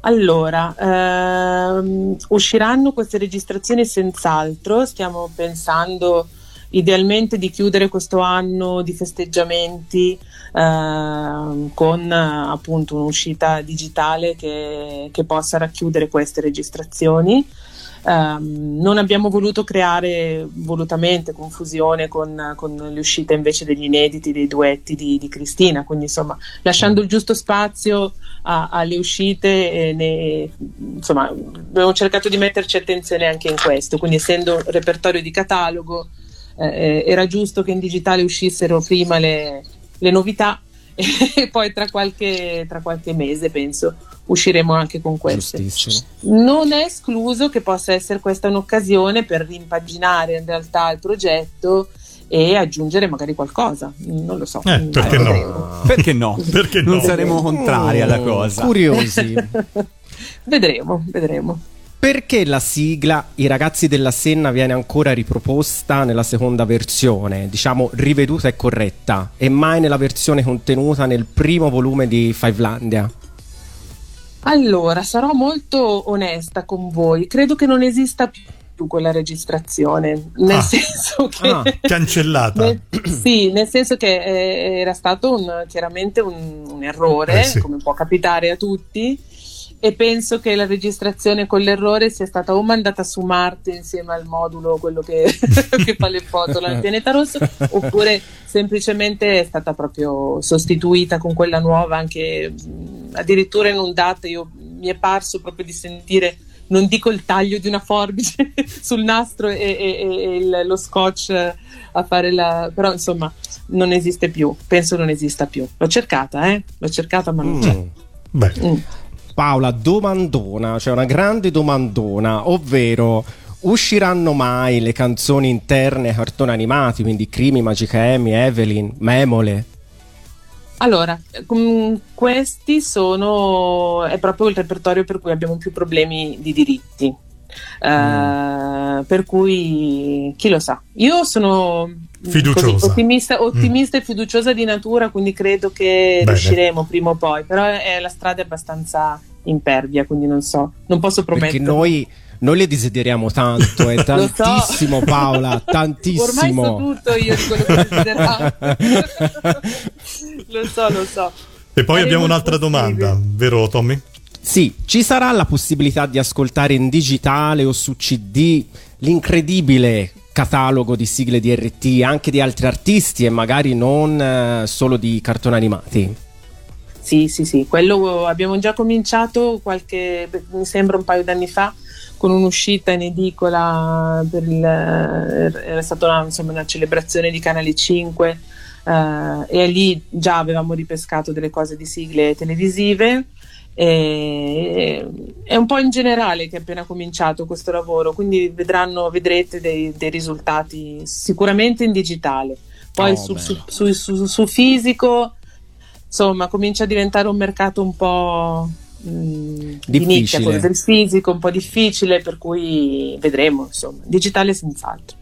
Allora, ehm, usciranno queste registrazioni senz'altro, stiamo pensando idealmente di chiudere questo anno di festeggiamenti eh, con appunto un'uscita digitale che, che possa racchiudere queste registrazioni. Um, non abbiamo voluto creare volutamente confusione con, con, le uscite invece degli inediti, dei duetti di, di Cristina, quindi insomma lasciando il giusto spazio a, alle uscite, ne, insomma abbiamo cercato di metterci attenzione anche in questo, quindi essendo repertorio di catalogo eh, era giusto che in digitale uscissero prima le, le novità *laughs* e poi tra qualche, tra qualche mese penso usciremo anche con queste. Non è escluso che possa essere questa un'occasione per rimpaginare in realtà il progetto e aggiungere magari qualcosa. Non lo so. Eh, perché, no? perché no? *laughs* Perché non no? saremo contrari alla Oh, cosa. Curiosi. *laughs* vedremo, vedremo. Perché la sigla I ragazzi della Senna viene ancora riproposta nella seconda versione, diciamo riveduta e corretta, e mai nella versione contenuta nel primo volume di Fivelandia? Allora, sarò molto onesta con voi. Credo che non esista più quella registrazione, nel Ah. senso che Ah, cancellata. Nel- sì, nel senso che eh, era stato un- chiaramente un, un errore, Eh sì. come può capitare a tutti, e penso che la registrazione con l'errore sia stata o mandata su Marte insieme al modulo, quello che, *laughs* che fa le foto al pianeta rosso, oppure semplicemente è stata proprio sostituita con quella nuova, anche addirittura inondata. Io, mi è parso proprio di sentire non dico il taglio di una forbice *laughs* sul nastro e, e- e il- lo scotch a fare la però insomma non esiste più penso non esista più l'ho cercata eh l'ho cercata ma non c'è Mm. Beh, Mm. Paola, domandona, cioè una grande domandona, ovvero usciranno mai le canzoni interne ai cartoni animati, quindi Crimi, Magica Amy, Evelyn, Memole? allora mm, questi sono è proprio il repertorio per cui abbiamo più problemi di diritti. Eh, per cui chi lo sa. Io sono mm, Fiduciosa. così, ottimista, ottimista e fiduciosa di natura quindi credo che Bene. riusciremo prima o poi però è, la strada è abbastanza impervia quindi non so non posso Perché promettere noi, noi le desideriamo tanto, *laughs* è so. tantissimo Paola, *laughs* Ormai so tantissimo. tutto io di quello che desideravo. *laughs* lo so, lo so. e poi Faremo abbiamo un'altra possibile. domanda, vero Tommy? Sì, ci sarà la possibilità di ascoltare in digitale o su CD l'incredibile catalogo di sigle di RT anche di altri artisti e magari non eh, solo di cartoni animati? Sì, sì, sì, quello abbiamo già cominciato qualche, mi sembra un paio d'anni fa, con un'uscita in edicola per il, era stata una, insomma, una celebrazione di Canale 5 eh, e lì già avevamo ripescato delle cose di sigle televisive e è un po' in generale che è appena cominciato questo lavoro, quindi vedranno, vedrete dei, dei risultati sicuramente in digitale. Poi Oh, su, su- su- su- fisico insomma comincia a diventare un mercato un po' mh, di nicchia, Difficile. quello del fisico, un po' difficile, per cui vedremo, insomma, digitale senz'altro.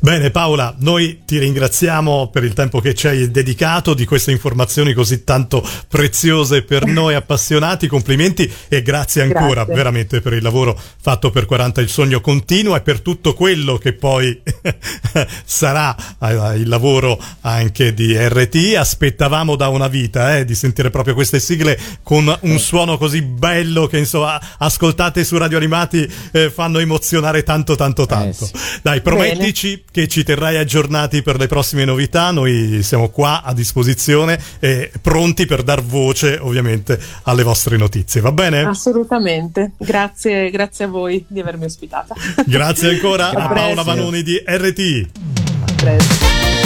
Bene Paola, noi ti ringraziamo per il tempo che ci hai dedicato di queste informazioni così tanto preziose per noi appassionati, complimenti e grazie ancora Grazie. veramente per il lavoro fatto per 40 il sogno continua e per tutto quello che poi *laughs* sarà eh, il lavoro anche di RT. Aspettavamo da una vita eh, di sentire proprio queste sigle con un suono così bello che insomma ascoltate su Radio Animati eh, fanno emozionare tanto tanto tanto. sì. Dai, promettici che ci terrai aggiornati per le prossime novità. Noi siamo qua a disposizione e pronti per dar voce, ovviamente, alle vostre notizie. Va bene? Assolutamente, grazie, grazie a voi di avermi ospitata. Grazie ancora *laughs* a Grazie. Paola Vanoni di RT. A presto.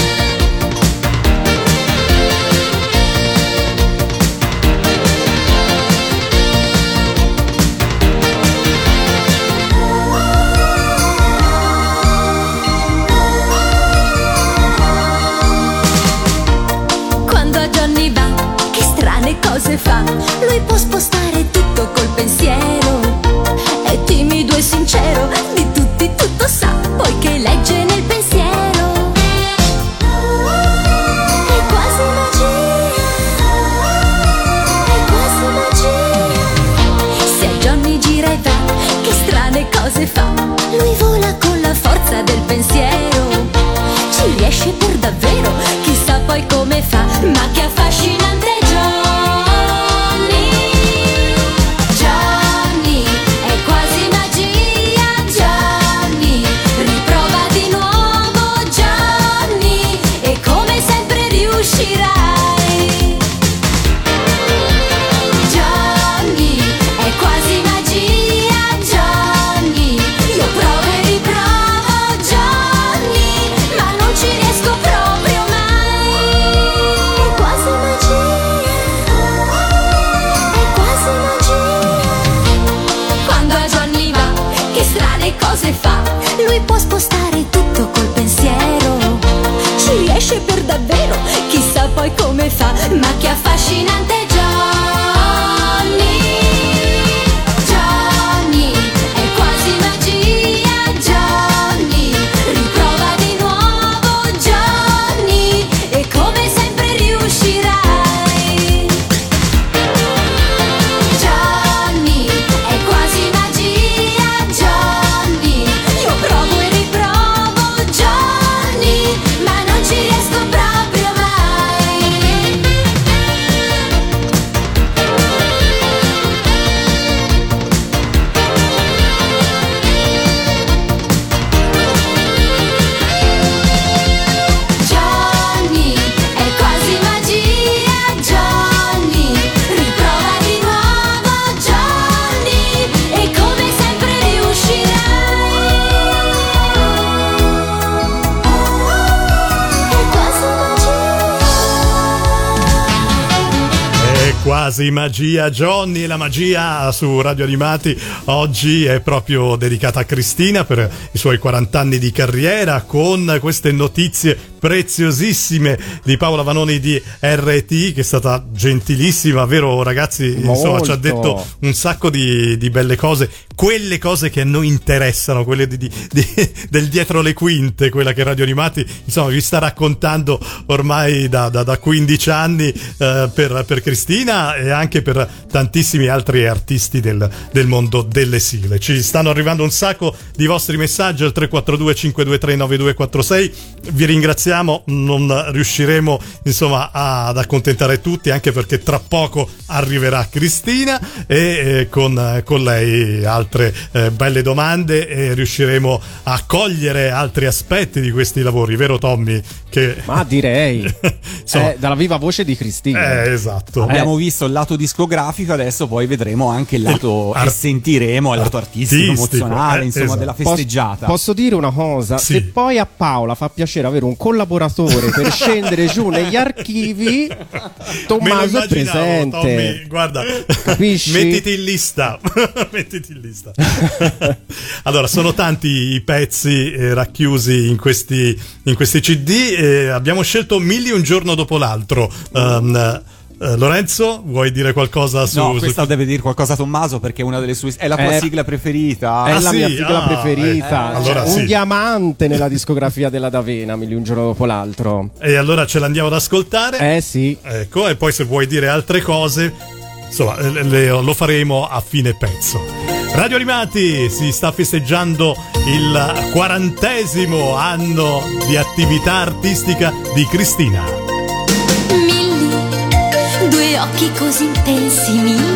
Quasi magia Johnny la magia su Radio Animati. Oggi è proprio dedicata a Cristina per i suoi 40 anni di carriera con queste notizie preziosissime di Paola Vanoni di RT che è stata gentilissima, vero ragazzi? Insomma ci ha detto un sacco di, di, belle cose, quelle cose che a noi interessano, quelle di, di, del dietro le quinte, quella che Radio Animati insomma vi sta raccontando ormai da, da, da 15 anni eh, per, per Cristina e anche per tantissimi altri artisti del, del, mondo delle sigle. Ci stanno arrivando un sacco di vostri messaggi al 342 523 9246. Vi ringraziamo, non riusciremo insomma ad accontentare tutti anche perché tra poco arriverà Cristina e eh, con, con, lei altre eh, belle domande e riusciremo a cogliere altri aspetti di questi lavori, vero Tommy? Che... Ma direi, *laughs* insomma, eh, dalla viva voce di Cristina. Eh, esatto. Abbiamo visto il lato discografico, adesso poi vedremo anche il lato *laughs* Ar- e sentiremo il lato artistico, emozionale, eh, insomma, esatto. della festeggiata. Posso, posso, dire una cosa? Sì. Se poi a Paola fa piacere avere un collaboratore per *laughs* scendere giù negli archivi, Tommaso è presente. Tommy, guarda, Capisci? mettiti in lista. *laughs* mettiti in lista. *laughs* allora, sono tanti i pezzi eh, racchiusi in questi, in questi CD. Eh, abbiamo scelto Milli un giorno dopo l'altro. Um, Uh, Lorenzo, vuoi dire qualcosa su. No, questa su... deve dire qualcosa a Tommaso perché è una delle sue. È la tua è... sigla preferita. È ah, la sì? mia sigla ah, preferita. Eh, allora, cioè, sì. Un diamante nella discografia della D'Avena, Mili un giorno dopo l'altro. E allora ce l'andiamo ad ascoltare. Eh sì. Ecco, e poi se vuoi dire altre cose, insomma, le, le, lo faremo a fine pezzo. Radio Animati si sta festeggiando il quarantesimo anno di attività artistica di Cristina occhi così intensi, Milli.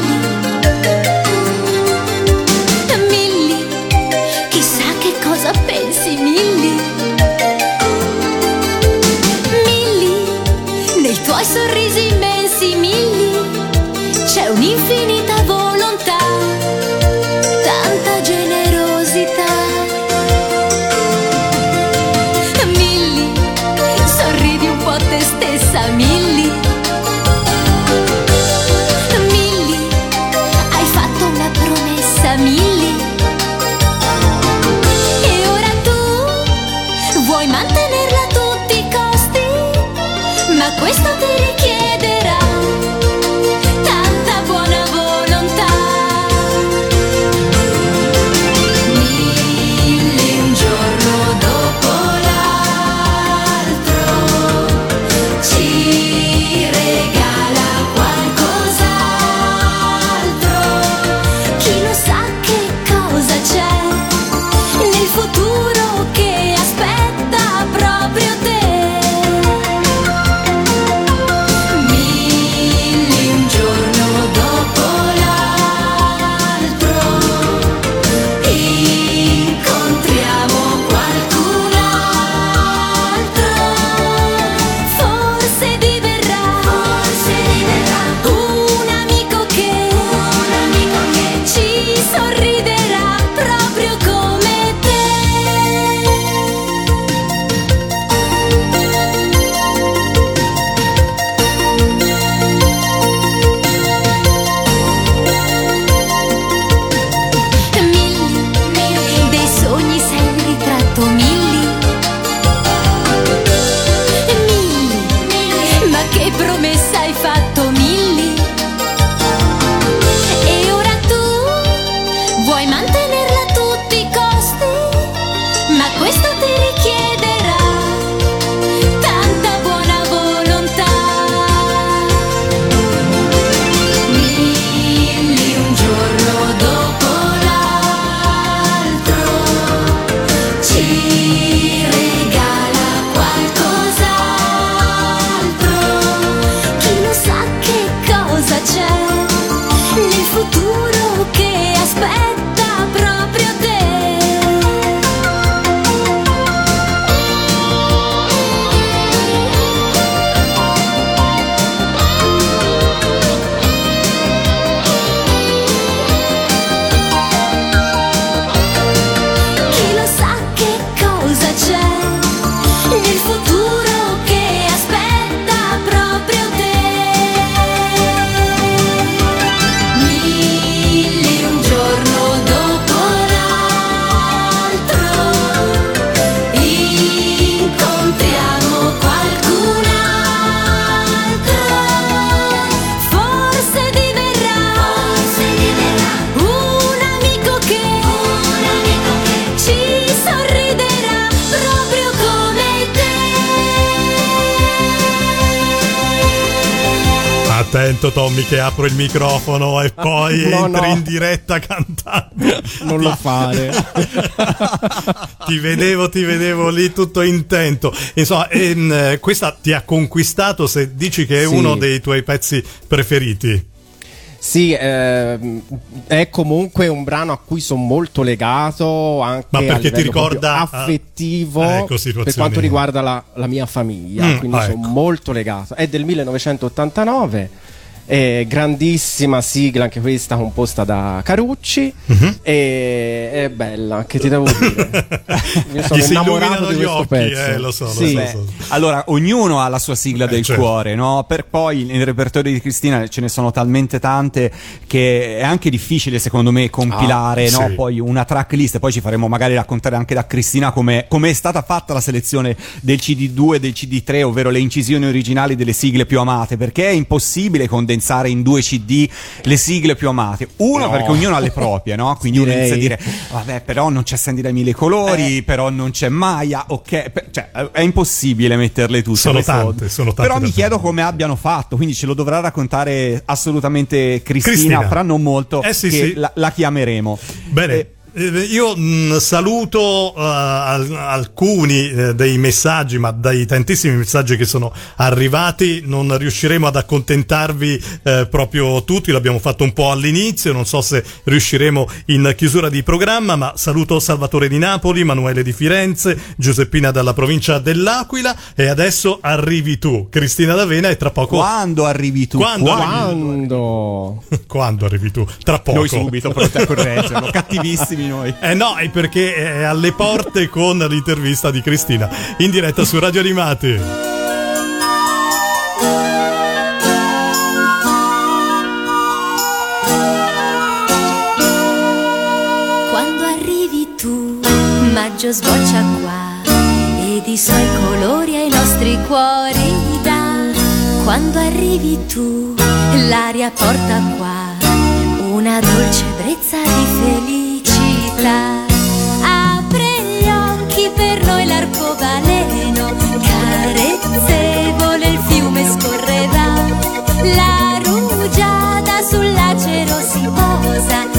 Il microfono e *laughs* poi No, entri no. in diretta cantando. *laughs* Non lo fare. *laughs* ti vedevo, ti vedevo lì tutto intento. Insomma, ehm, questa ti ha conquistato se dici che è Sì. uno dei tuoi pezzi preferiti. Sì, ehm, è comunque un brano a cui sono molto legato anche Ma perché ti ricorda, affettivo eh, ecco, per quanto riguarda la, la mia famiglia, Mm, quindi ah, sono ecco. molto legato. È del 1989. È grandissima sigla anche questa composta da Carucci Mhm. e è bella che ti devo dire *laughs* mi sono Gli si innamorato di gli questo occhi, pezzo eh, lo so, lo Sì. so, Beh, so. allora, ognuno ha la sua sigla Eh, del certo. cuore, no? Per poi nel repertorio di Cristina ce ne sono talmente tante che è anche difficile, secondo me, compilare Ah, no? sì. poi una tracklist. Poi ci faremo magari raccontare anche da Cristina come come è stata fatta la selezione del CD2 e del CD3, ovvero le incisioni originali delle sigle più amate, perché è impossibile condensare in due CD le sigle più amate. Uno, No. perché ognuno ha le proprie, no? *laughs* Quindi uno Direi. inizia a dire, vabbè, però non c'è Sandy dai mille colori, però non c'è Maya, ok, cioè è impossibile metterle tutte. Sono tante, sono tante Però mi chiedo come abbiano fatto, quindi ce lo dovrà raccontare assolutamente Cristina, Cristina. fra non molto, Eh sì, che sì. La, la chiameremo. Bene. Eh, eh, Io mh, saluto eh, al- alcuni eh, dei messaggi, ma dai tantissimi messaggi che sono arrivati non riusciremo ad accontentarvi eh, proprio tutti, l'abbiamo fatto un po' all'inizio, non so se riusciremo in chiusura di programma, ma saluto Salvatore di Napoli, Manuele di Firenze, Giuseppina dalla provincia dell'Aquila e adesso arrivi tu, Cristina D'Avena e tra poco... quando arrivi tu? Quando arrivi? quando *laughs* Quando arrivi tu? Tra poco. Noi subito pronti a correggerlo, *laughs* cattivissimi noi. Eh no, è perché è alle porte con l'intervista di Cristina in diretta su Radio Animati. Quando arrivi tu, maggio sboccia qua ed i suoi colori ai nostri cuori dà. Quando arrivi tu, l'aria porta qua una dolce brezza di felicità. глаза.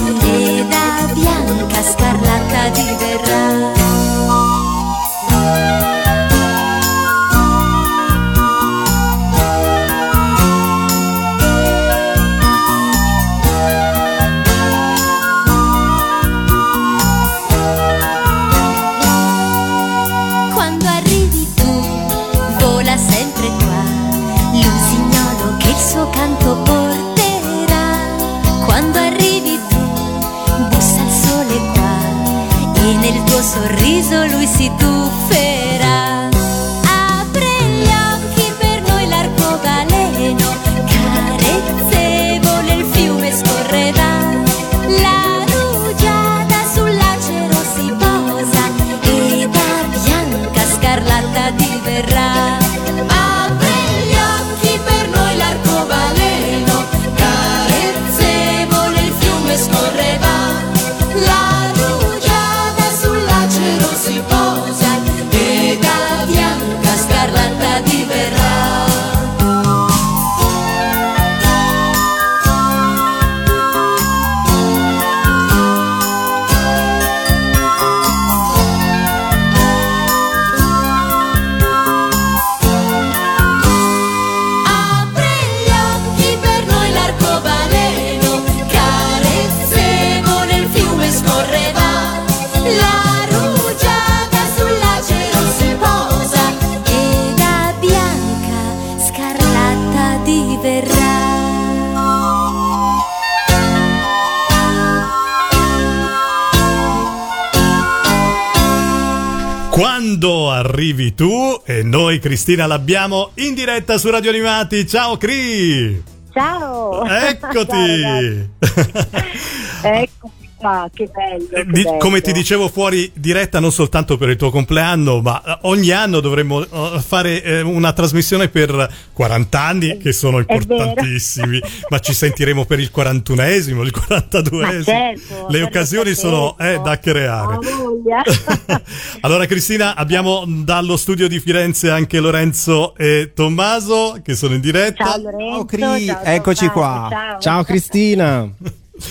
Noi Cristina l'abbiamo in diretta su Radio Animati. Ciao Cri! Ciao! Eccoti! *laughs* *laughs* Eccomi. Ah, che bello, che Di- bello. come ti dicevo fuori diretta, non soltanto per il tuo compleanno, ma eh, ogni anno dovremmo eh, fare eh, una trasmissione per 40 anni, che sono importantissimi, ma ci sentiremo per il 41esimo, il 42esimo. Ma certo, Le per occasioni il sono eh, da creare. *laughs* Allora Cristina, abbiamo dallo studio di Firenze anche Lorenzo e Tommaso che sono in diretta. Ciao Lorenzo, Ciao, Cri, ciao, eccoci Tommaso, qua. Ciao. Ciao Cristina.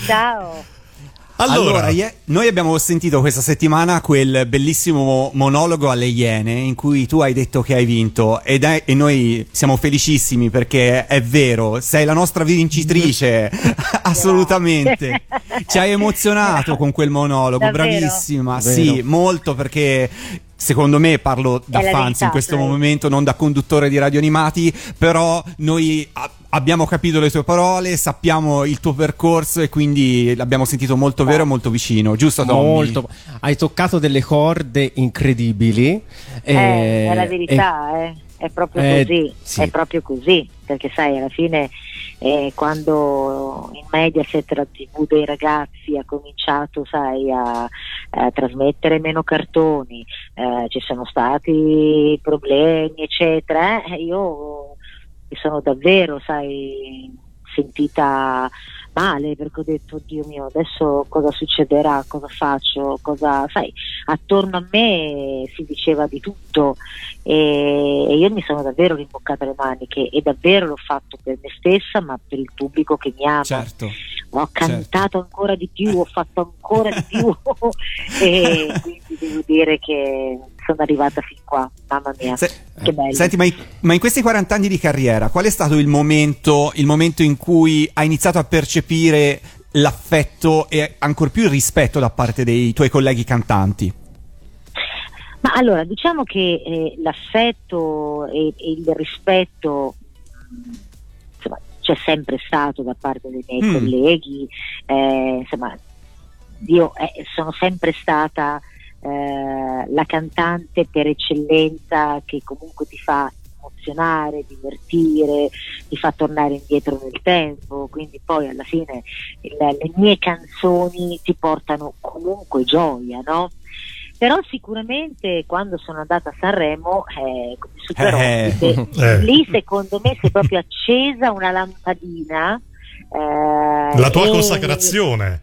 Ciao. Allora, Allora, noi abbiamo sentito questa settimana quel bellissimo monologo alle Iene in cui tu hai detto che hai vinto ed è- e noi siamo felicissimi perché è vero, sei la nostra vincitrice, *laughs* assolutamente. Ci hai emozionato con quel monologo, Davvero? bravissima. Vero. Sì, molto perché secondo me parlo da fans verità, in questo dai. momento, non da conduttore di radio animati, però noi a- abbiamo capito le tue parole, sappiamo il tuo percorso e quindi l'abbiamo sentito molto vero e molto vicino, giusto Tommy? Molto. Hai toccato delle corde incredibili. Eh, è la verità, eh. è proprio eh, così, sì. è proprio così, perché sai, alla fine eh, quando in Mediaset la tv dei ragazzi ha cominciato, sai, a, a trasmettere meno cartoni, eh, ci sono stati problemi, eccetera, eh, io mi sono davvero, sai, sentita male perché ho detto Dio mio adesso cosa succederà? Cosa faccio? Cosa sai attorno a me si diceva di tutto e, e io mi sono davvero rimboccata le maniche e davvero l'ho fatto per me stessa ma per il pubblico che mi ama. Certo. ho cantato ancora di più, ho fatto ancora di più. *laughs* E quindi devo dire che sono arrivata fin qua, mamma mia, Se- che bello. Senti, ma in, ma in questi 40 anni di carriera, qual è stato il momento, il momento in cui hai iniziato a percepire l'affetto e ancor più il rispetto da parte dei tuoi colleghi cantanti? Ma allora, diciamo che eh, l'affetto e, e il rispetto insomma, c'è sempre stato da parte dei miei Mm. colleghi, eh, insomma, io eh, sono sempre stata eh, la cantante per eccellenza che comunque ti fa emozionare, divertire, ti fa tornare indietro nel tempo, quindi poi alla fine il- le mie canzoni ti portano comunque gioia, no? Però sicuramente quando sono andata a Sanremo, eh, come super Eh. Eh. lì secondo me si è proprio accesa una lampadina. eh, la tua consacrazione.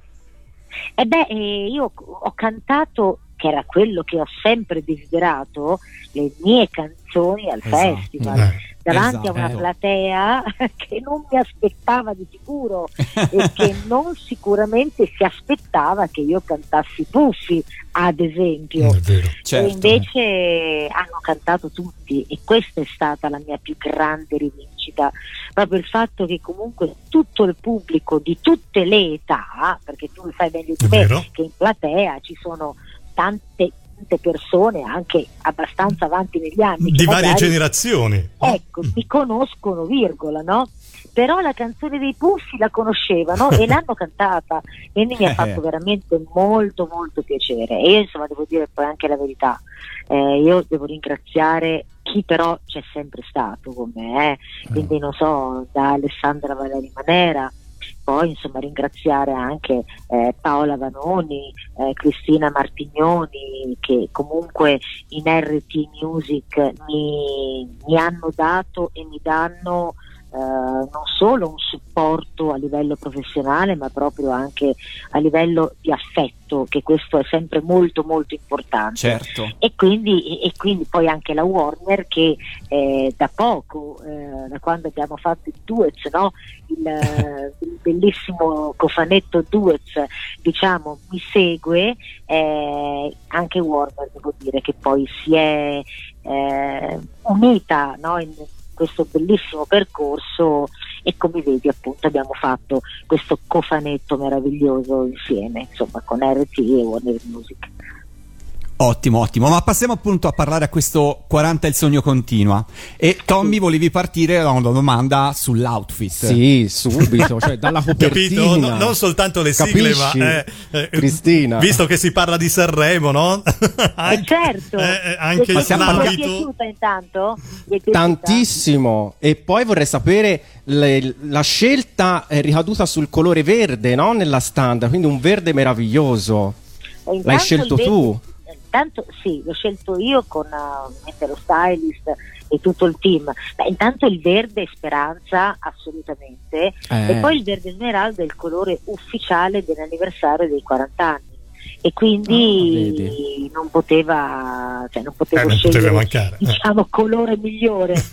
e beh, eh, io ho cantato, che era quello che ho sempre desiderato, le mie canzoni al Esatto. festival. Eh. Davanti Esatto. a una platea *laughs* che non mi aspettava di sicuro e *laughs* che non sicuramente si aspettava che io cantassi Puffi, ad esempio. È vero. Certo. E invece hanno cantato tutti e questa è stata la mia più grande rivincita, proprio il fatto che comunque tutto il pubblico di tutte le età, perché tu sai meglio di me che in platea ci sono tante, tante persone anche abbastanza avanti negli anni. Di varie magari- generazioni. ecco, mi conoscono, virgola, no? Però la canzone dei Puffi la conoscevano e *laughs* l'hanno cantata, quindi mi ha Eh. fatto veramente molto molto piacere. E io insomma devo dire poi anche la verità, eh, io devo ringraziare chi però c'è sempre stato con me, eh. quindi non so, da Alessandra Valeri Manera, poi insomma ringraziare anche eh, Paola Vanoni, eh, Cristina Martignoni che comunque in RT Music mi, mi hanno dato e mi danno eh, non solo un supporto a livello professionale ma proprio anche a livello di affetto che questo è sempre molto molto importante Certo. e quindi, e quindi poi anche la Warner che eh, da poco, eh, da quando abbiamo fatto il Duets, no? il, *laughs* il bellissimo cofanetto Duets, diciamo, mi segue, eh, anche Warner devo dire che poi si è eh, unita no? in questo bellissimo percorso e come vedi appunto abbiamo fatto questo cofanetto meraviglioso insieme, insomma con RT e Warner Music. Ottimo, ottimo. Ma passiamo appunto a parlare a questo 40 il sogno continua. E Tommy, volevi partire da una domanda sull'outfit. Sì, subito, cioè dalla copertina. *laughs* Capito? No- non soltanto le sigle, Capisci? ma eh, eh, Cristina. Visto che si parla di Sanremo, no? Eh, certo. eh, eh, anche Mi è l'abito. piaciuta intanto? È piaciuta? Tantissimo. E poi vorrei sapere le- la scelta è ricaduta sul colore verde, no? Nella standard, quindi un verde meraviglioso. L'hai scelto verde- tu? Intanto sì, l'ho scelto io con uh, ovviamente lo stylist e tutto il team. Beh, intanto il verde è speranza, assolutamente. Eh. E poi il verde smeraldo è il colore ufficiale dell'anniversario dei 40 anni. E quindi vedi. non poteva, cioè non potevo Eh, non scegliere poteva mancare, eh. diciamo colore migliore. *laughs*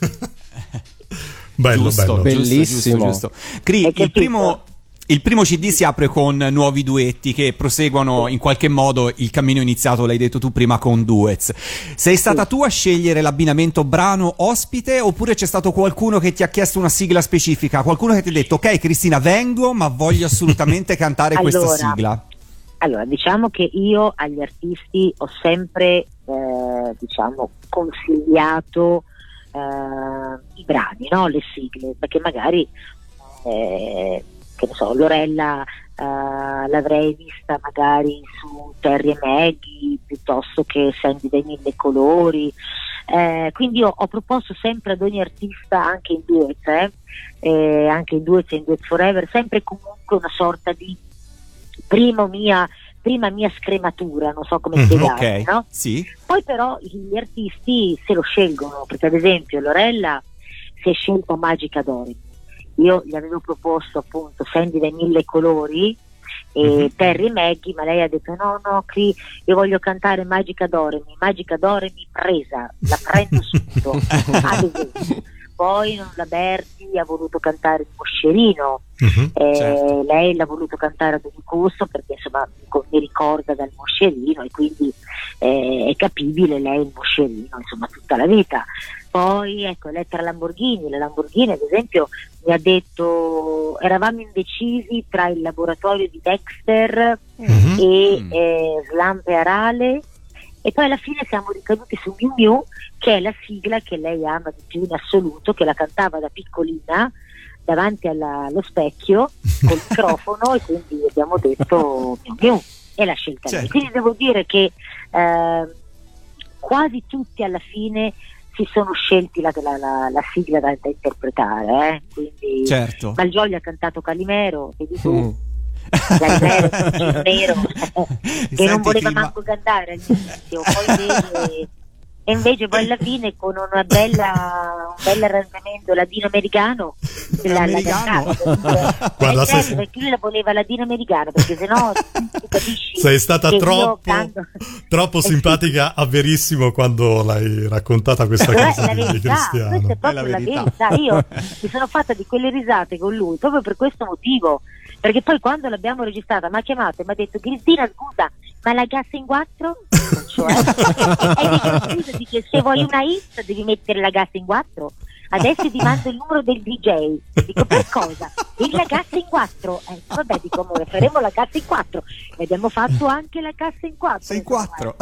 Bello, giusto, bello. Bellissimo. Giusto, giusto. Cri, il primo, il primo CD si apre con nuovi duetti che proseguono in qualche modo il cammino iniziato, l'hai detto tu prima, con duets. Sei stata tu a scegliere l'abbinamento brano ospite oppure c'è stato qualcuno che ti ha chiesto una sigla specifica? Qualcuno che ti ha detto ok Cristina vengo ma voglio assolutamente cantare questa Allora, sigla? Allora, diciamo che io agli artisti ho sempre, eh, diciamo, consigliato eh, i brani, no? le sigle, perché magari, eh, che ne so, Lorella eh, l'avrei vista magari su Terry e Maggie piuttosto che Sandy dei Mille Colori. Eh, quindi ho, ho proposto sempre ad ogni artista, anche in duet, eh, eh, anche in duet e in duet forever, sempre comunque una sorta di primo mia, prima mia scrematura, non so come Mhm, spiegarmi, Ok, no? sì. Poi però gli artisti se lo scelgono, perché ad esempio Lorella si è scelta Magica Doremi. Io gli avevo proposto appunto Sandy dai mille colori e Mhm. Terry e Maggie, ma lei ha detto no, no, Cri, io voglio cantare Magica Doremi, Magica Doremi presa, la prendo *laughs* subito. Poi la Berti ha voluto cantare il Moscerino, Mhm. eh, Certo. lei l'ha voluto cantare ad ogni costo perché insomma mi ricorda dal moscerino e quindi eh, è capibile lei il moscerino insomma tutta la vita poi ecco Elettra Lamborghini la Lamborghini ad esempio mi ha detto eravamo indecisi tra il laboratorio di Dexter Mhm. e Mm. eh, Slampe Arale e poi alla fine siamo ricaduti su Miu Miu che è la sigla che lei ama di più in assoluto che la cantava da piccolina davanti alla- allo specchio *laughs* col microfono e quindi abbiamo detto Miu Miu e la scelta lei. Certo. quindi devo dire che eh, quasi tutti alla fine si sono scelti la, la- la- la sigla da, da interpretare eh. quindi Certo. Malgioglio ha cantato Calimero vedi tu Mm. Calimero *laughs* il nero che Senti, non voleva Cri, ma- manco cantare all'inizio, poi e invece poi alla fine con una bella, un bel arrangiamento latinoamericano Americano? cantata. *laughs* Guarda, Eh, certo, sei- perché lui la voleva latinoamericano perché sennò tu capisci Sei stata troppo, canto- troppo Eh *laughs* simpatica a Verissimo quando l'hai raccontata questa Però cosa è la di, di verità, Cristiano. questa è È proprio la la verità. verità. Io *laughs* mi sono fatta di quelle risate con lui proprio per questo motivo. Perché poi quando l'abbiamo registrata mi ha chiamato e mi ha detto Cristina scusa ma la gas in 4? Cioè, *laughs* e scusa dice, se vuoi una hit devi mettere la gas in 4 adesso ti mando il numero del DJ dico per cosa? il la gas in 4 eh, vabbè dico amore faremo la gas in 4 e abbiamo fatto anche la gas in 4 Sei in quattro.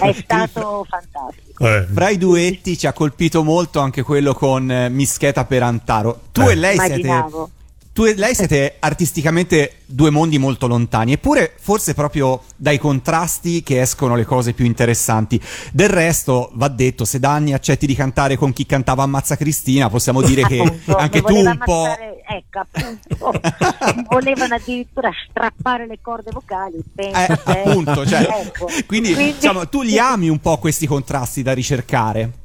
è stato fantastico Eh, Fra i duetti ci ha colpito molto anche quello con eh, Mischeta per Antaro. Tu Eh. e lei siete immaginavo tu e lei siete artisticamente due mondi molto lontani, eppure forse proprio dai contrasti che escono le cose più interessanti. Del resto, va detto, se da anni accetti di cantare con chi cantava Ammazza Cristina, possiamo dire che Appunto, anche tu un po'... ecco appunto *laughs* volevano addirittura strappare le corde vocali Eh, pensa te. appunto, cioè, Ecco. quindi, diciamo, tu li ami un po' questi contrasti da ricercare.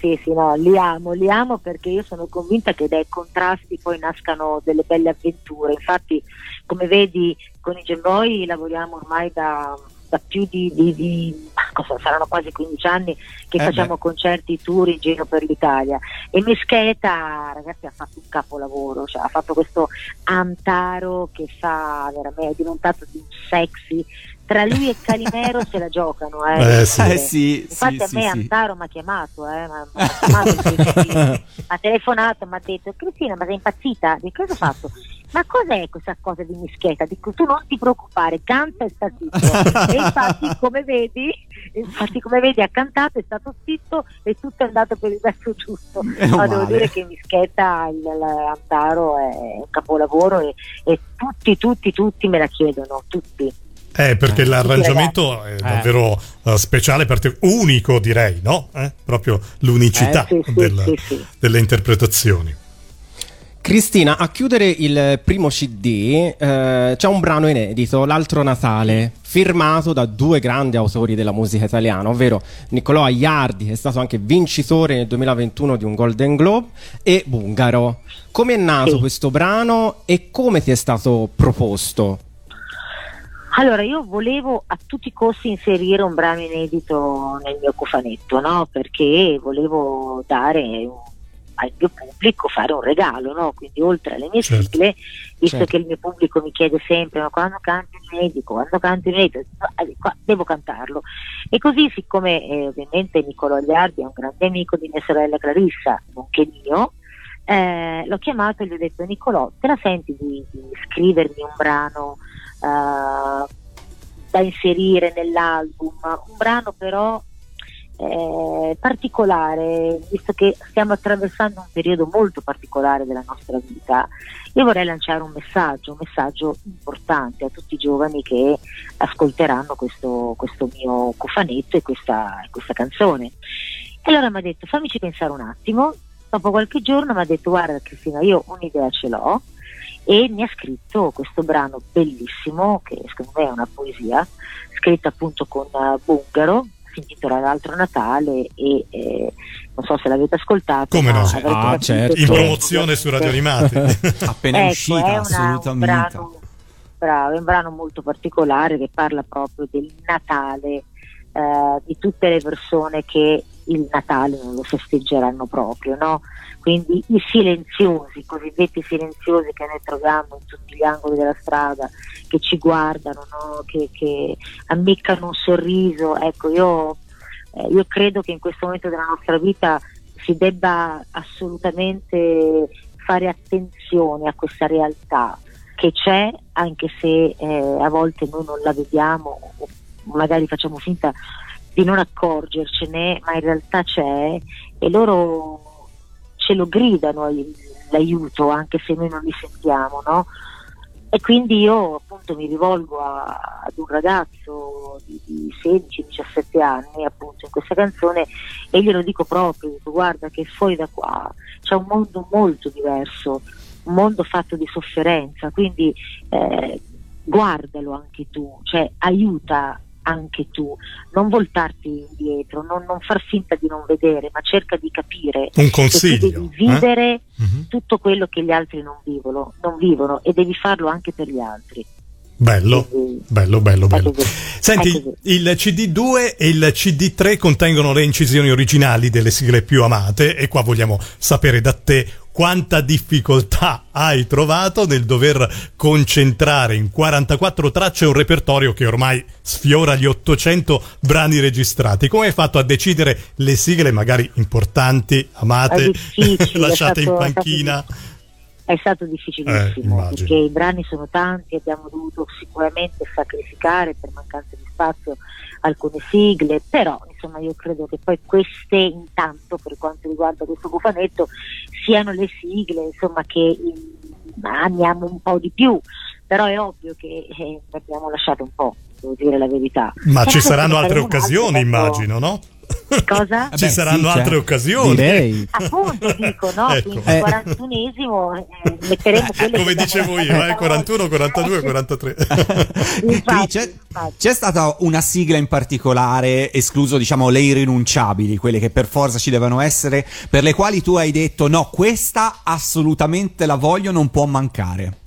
Sì, sì, no, li amo, li amo perché io sono convinta che dai contrasti poi nascano delle belle avventure. Infatti, come vedi, con i Gemboy lavoriamo ormai da, da più di, di- di- cosa, saranno quasi 15 anni che Eh facciamo beh. concerti tour in giro per l'Italia. E Mescheta, ragazzi, ha fatto un capolavoro, cioè, ha fatto questo Antaro che fa veramente, è diventato di un sexy. Tra lui e Calimero se la giocano, eh. Eh, sì. Eh sì, Infatti sì, a sì, me sì. Antaro mi ha chiamato, eh, ma- mi ha chiamato, ha telefonato, mi ha detto Cristina ma sei impazzita? Di cosa ho fatto? ma cos'è questa cosa di Mischietta? Dico, tu non ti preoccupare, canta e sta zitto. e infatti, *laughs* come vedi, infatti, come vedi, ha cantato, è stato zitto e tutto è andato per il verso giusto. *laughs* Ma devo dire che Mischietta, il, l'Antaro è un capolavoro e, e tutti, tutti, tutti me la chiedono, tutti. Eh, perché l'arrangiamento è davvero uh, speciale, part- unico direi, no? Eh? Proprio l'unicità Eh, sì, sì, del- sì, sì. delle interpretazioni. Cristina, a chiudere il primo CD eh, c'è un brano inedito, L'altro Natale, firmato da due grandi autori della musica italiana, ovvero Niccolò Aiardi, che è stato anche vincitore nel 2021 di un Golden Globe, e Bungaro. Come è nato Sì. questo brano e come ti è stato proposto? Allora, io volevo a tutti i costi inserire un brano inedito nel mio cofanetto, no? Perché volevo dare un- al mio pubblico fare un regalo, no? Quindi oltre alle mie Certo. sigle, visto Certo. che il mio pubblico mi chiede sempre ma quando canti un inedito, quando canti un inedito, eh, qua- devo cantarlo. E così, siccome eh, ovviamente Niccolò Agliardi è un grande amico di mia sorella Clarissa, nonché mio, eh, l'ho chiamato e gli ho detto Niccolò, te la senti di, di scrivermi un brano eh, da inserire nell'album, un brano però eh, particolare, visto che stiamo attraversando un periodo molto particolare della nostra vita, io vorrei lanciare un messaggio, un messaggio importante a tutti i giovani che ascolteranno questo, questo mio cofanetto e questa, questa canzone. E allora mi ha detto fammici pensare un attimo, dopo qualche giorno mi ha detto guarda Cristina io un'idea ce l'ho e mi ha scritto questo brano bellissimo che secondo me è una poesia scritta appunto con eh, Bungaro si intitola L'altro Natale e eh, non so se l'avete ascoltato Come no? Ah, certo. In promozione su Radio Animati. *laughs* *laughs* Appena ecco, uscita, è una- assolutamente. Un brano, bravo, è un brano molto particolare che parla proprio del Natale, eh, di tutte le persone che il Natale non lo festeggeranno proprio, no? Quindi i silenziosi, i cosiddetti silenziosi che noi troviamo in tutti gli angoli della strada, che ci guardano, no? che, che ammiccano un sorriso, ecco io, eh, io credo che in questo momento della nostra vita si debba assolutamente fare attenzione a questa realtà che c'è, anche se eh, a volte noi non la vediamo o magari facciamo finta di non accorgercene, ma in realtà c'è e loro ce lo gridano l'aiuto anche se noi non li sentiamo, no? E quindi io appunto mi rivolgo a- ad un ragazzo di, di 16-17 anni appunto in questa canzone e glielo dico proprio, dico guarda che fuori da qua c'è un mondo molto diverso, un mondo fatto di sofferenza, quindi eh, guardalo anche tu, cioè aiuta anche tu, non voltarti indietro, non, non far finta di non vedere, ma cerca di capire Un che consiglio. tu devi vivere eh? Mhm. tutto quello che gli altri non vivono, non vivono e devi farlo anche per gli altri. Bello, bello, bello, bello. Senti, il CD2 e il CD3 contengono le incisioni originali delle sigle più amate e qua vogliamo sapere da te quanta difficoltà hai trovato nel dover concentrare in 44 tracce un repertorio che ormai sfiora gli 800 brani registrati. Come hai fatto a decidere le sigle magari importanti, amate, *laughs* lasciate in stato- stato panchina? È stato Eh, difficilissimo immagino. perché i brani sono tanti, abbiamo dovuto sicuramente sacrificare per mancanza di spazio alcune sigle, però insomma io credo che poi queste intanto per quanto riguarda questo cofanetto siano le sigle insomma che mm, amiamo un po' di più, però è ovvio che eh, ne abbiamo lasciato un po', devo dire la verità. Ma ci saranno altre occasioni, ecco. immagino, no? *laughs* Cosa? Ci beh, saranno sì, altre cioè, occasioni. Direi. Appunto dico, no? *laughs* Ecco. Quindi Eh. il 41esimo eh, metteremo quelle Come dicevo io, eh, lasciato 41, 42, oggi. 43. Infatti, c'è, infatti. c'è stata una sigla in particolare, escluso diciamo le irrinunciabili, quelle che per forza ci devono essere, per le quali tu hai detto no, questa assolutamente la voglio, non può mancare.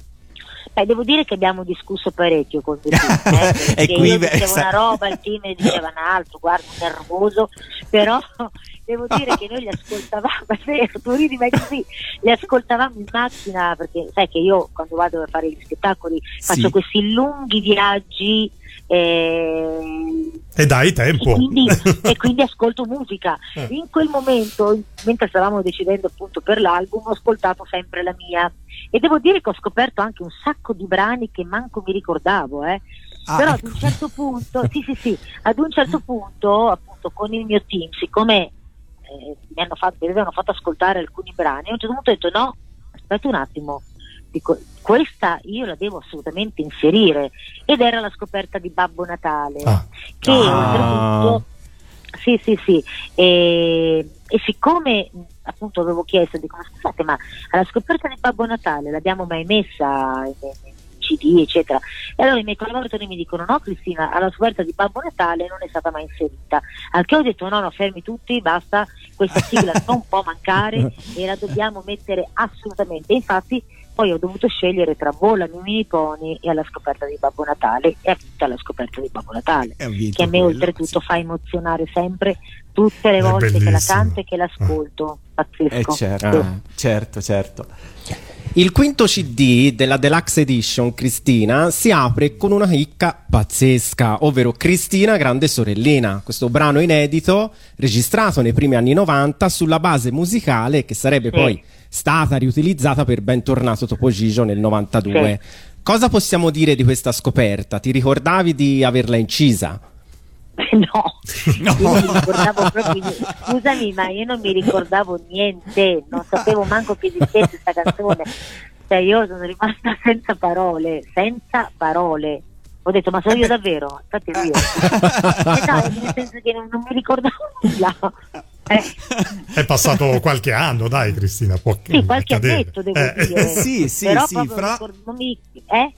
Beh, devo dire che abbiamo discusso parecchio con il team, eh, *laughs* E perché qui, io beh, dicevo sa- una roba, il team ne diceva un'altra, guarda, nervoso, però *laughs* devo dire che noi li ascoltavamo, è vero, tu ridi ma è così, li ascoltavamo in macchina perché sai che io quando vado a fare gli spettacoli faccio Sì. questi lunghi viaggi eh, E dai tempo. e quindi, *laughs* e quindi ascolto musica. Eh. In quel momento, mentre stavamo decidendo appunto per l'album, ho ascoltato sempre la mia. E devo dire che ho scoperto anche un sacco di brani che manco mi ricordavo, eh. Ah, Però ecco. ad un certo punto, *laughs* sì, sì, sì, ad un certo punto, appunto, con il mio team, siccome eh, mi, hanno fatto, mi avevano fatto ascoltare alcuni brani, a un certo punto ho detto no, aspetta un attimo, dico, questa io la devo assolutamente inserire ed era la scoperta di Babbo Natale Ah. che Ah. oltretutto sì sì sì. E, e siccome appunto avevo chiesto dico ma scusate ma alla scoperta di Babbo Natale l'abbiamo mai messa in, in CD eccetera? E allora i miei collaboratori mi dicono no Cristina alla scoperta di Babbo Natale non è stata mai inserita. Al che ho detto no no fermi tutti basta questa sigla non può mancare *laughs* e la dobbiamo mettere assolutamente. Infatti poi ho dovuto scegliere tra Volano i mini pony e alla scoperta di Babbo Natale e appunto alla scoperta di Babbo Natale vinto che a me quello, oltretutto sì. fa emozionare sempre tutte le È volte che la bellissimo. canto e che l'ascolto pazzesco Eh certo, Ah. certo, certo. Il quinto CD della Deluxe Edition Cristina si apre con una chicca pazzesca, ovvero Cristina Grande Sorellina, questo brano inedito registrato nei primi anni 90 sulla base musicale che sarebbe Sì. poi stata riutilizzata per Bentornato Topo Gigio nel 92. Cosa possiamo dire di questa scoperta? Ti ricordavi di averla incisa? no, *laughs* non mi ricordavo proprio scusami ma io non mi ricordavo niente non sapevo manco che esistesse questa canzone. Cioè io sono rimasta senza parole senza parole. Ho detto ma sono io davvero? Infatti io. Eh, *laughs* no, nel senso che non, non mi ricordavo nulla eh, È passato qualche anno, dai Cristina, può sì qualche annetto devo Eh, dire. *laughs* Sì, sì, però sì, fra- non mi eh?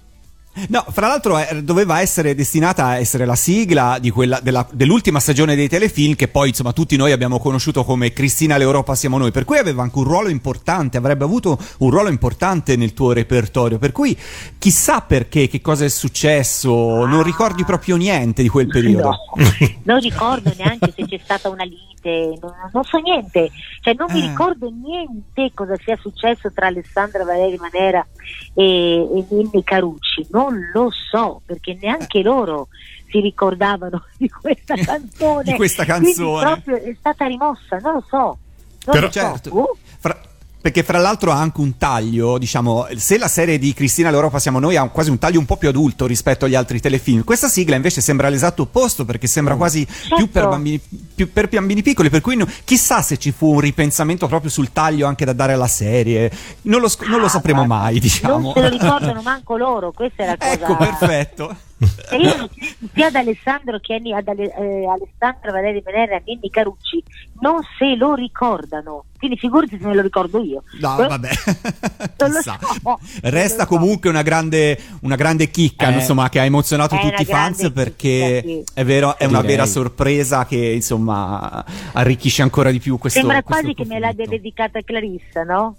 No, fra l'altro eh, doveva essere destinata a essere la sigla di quella, della- dell'ultima stagione dei telefilm che poi insomma tutti noi abbiamo conosciuto come Cristina l'Europa siamo noi, per cui aveva anche un ruolo importante, avrebbe avuto un ruolo importante nel tuo repertorio, per cui chissà perché, che cosa è successo, non ricordi proprio niente di quel periodo. No, non ricordo neanche se c'è stata una lite, non, non so niente, cioè non mi Eh. ricordo niente cosa sia successo tra Alessandra Valeri Manera e, e Ninni Carucci, non lo so perché neanche loro si ricordavano *laughs* di questa canzone. Di questa Quindi canzone. proprio è stata rimossa, non lo so. Non Però- lo so. Certo. Uh, Fra- perché fra l'altro ha anche un taglio, diciamo, se la serie di Cristina l'Europa siamo noi ha un- quasi un taglio un po' più adulto rispetto agli altri telefilm, questa sigla invece sembra l'esatto opposto perché sembra quasi più per Certo. bambini, più per bambini piccoli, per cui no- chissà se ci fu un ripensamento proprio sul taglio anche da dare alla serie, non lo, sc- non lo Ah, sapremo mai, diciamo. Non se lo ricordano manco loro, questa è la *laughs* cosa. ecco, perfetto. E io sia ad Alessandro che ad Ale- eh, Alessandra Valeri Venere e a Ninni Carucci non se lo ricordano quindi figurati se me lo ricordo io No, Eh, vabbè. *laughs* non *laughs* lo Chissà. so, non Resta lo so. comunque una grande, una grande chicca, Eh. insomma, che ha emozionato tutti i fans perché chicca, sì. è vero, è una vera sorpresa che insomma arricchisce ancora di più questo sembra questo quasi che me l'abbia dedicata Clarissa no?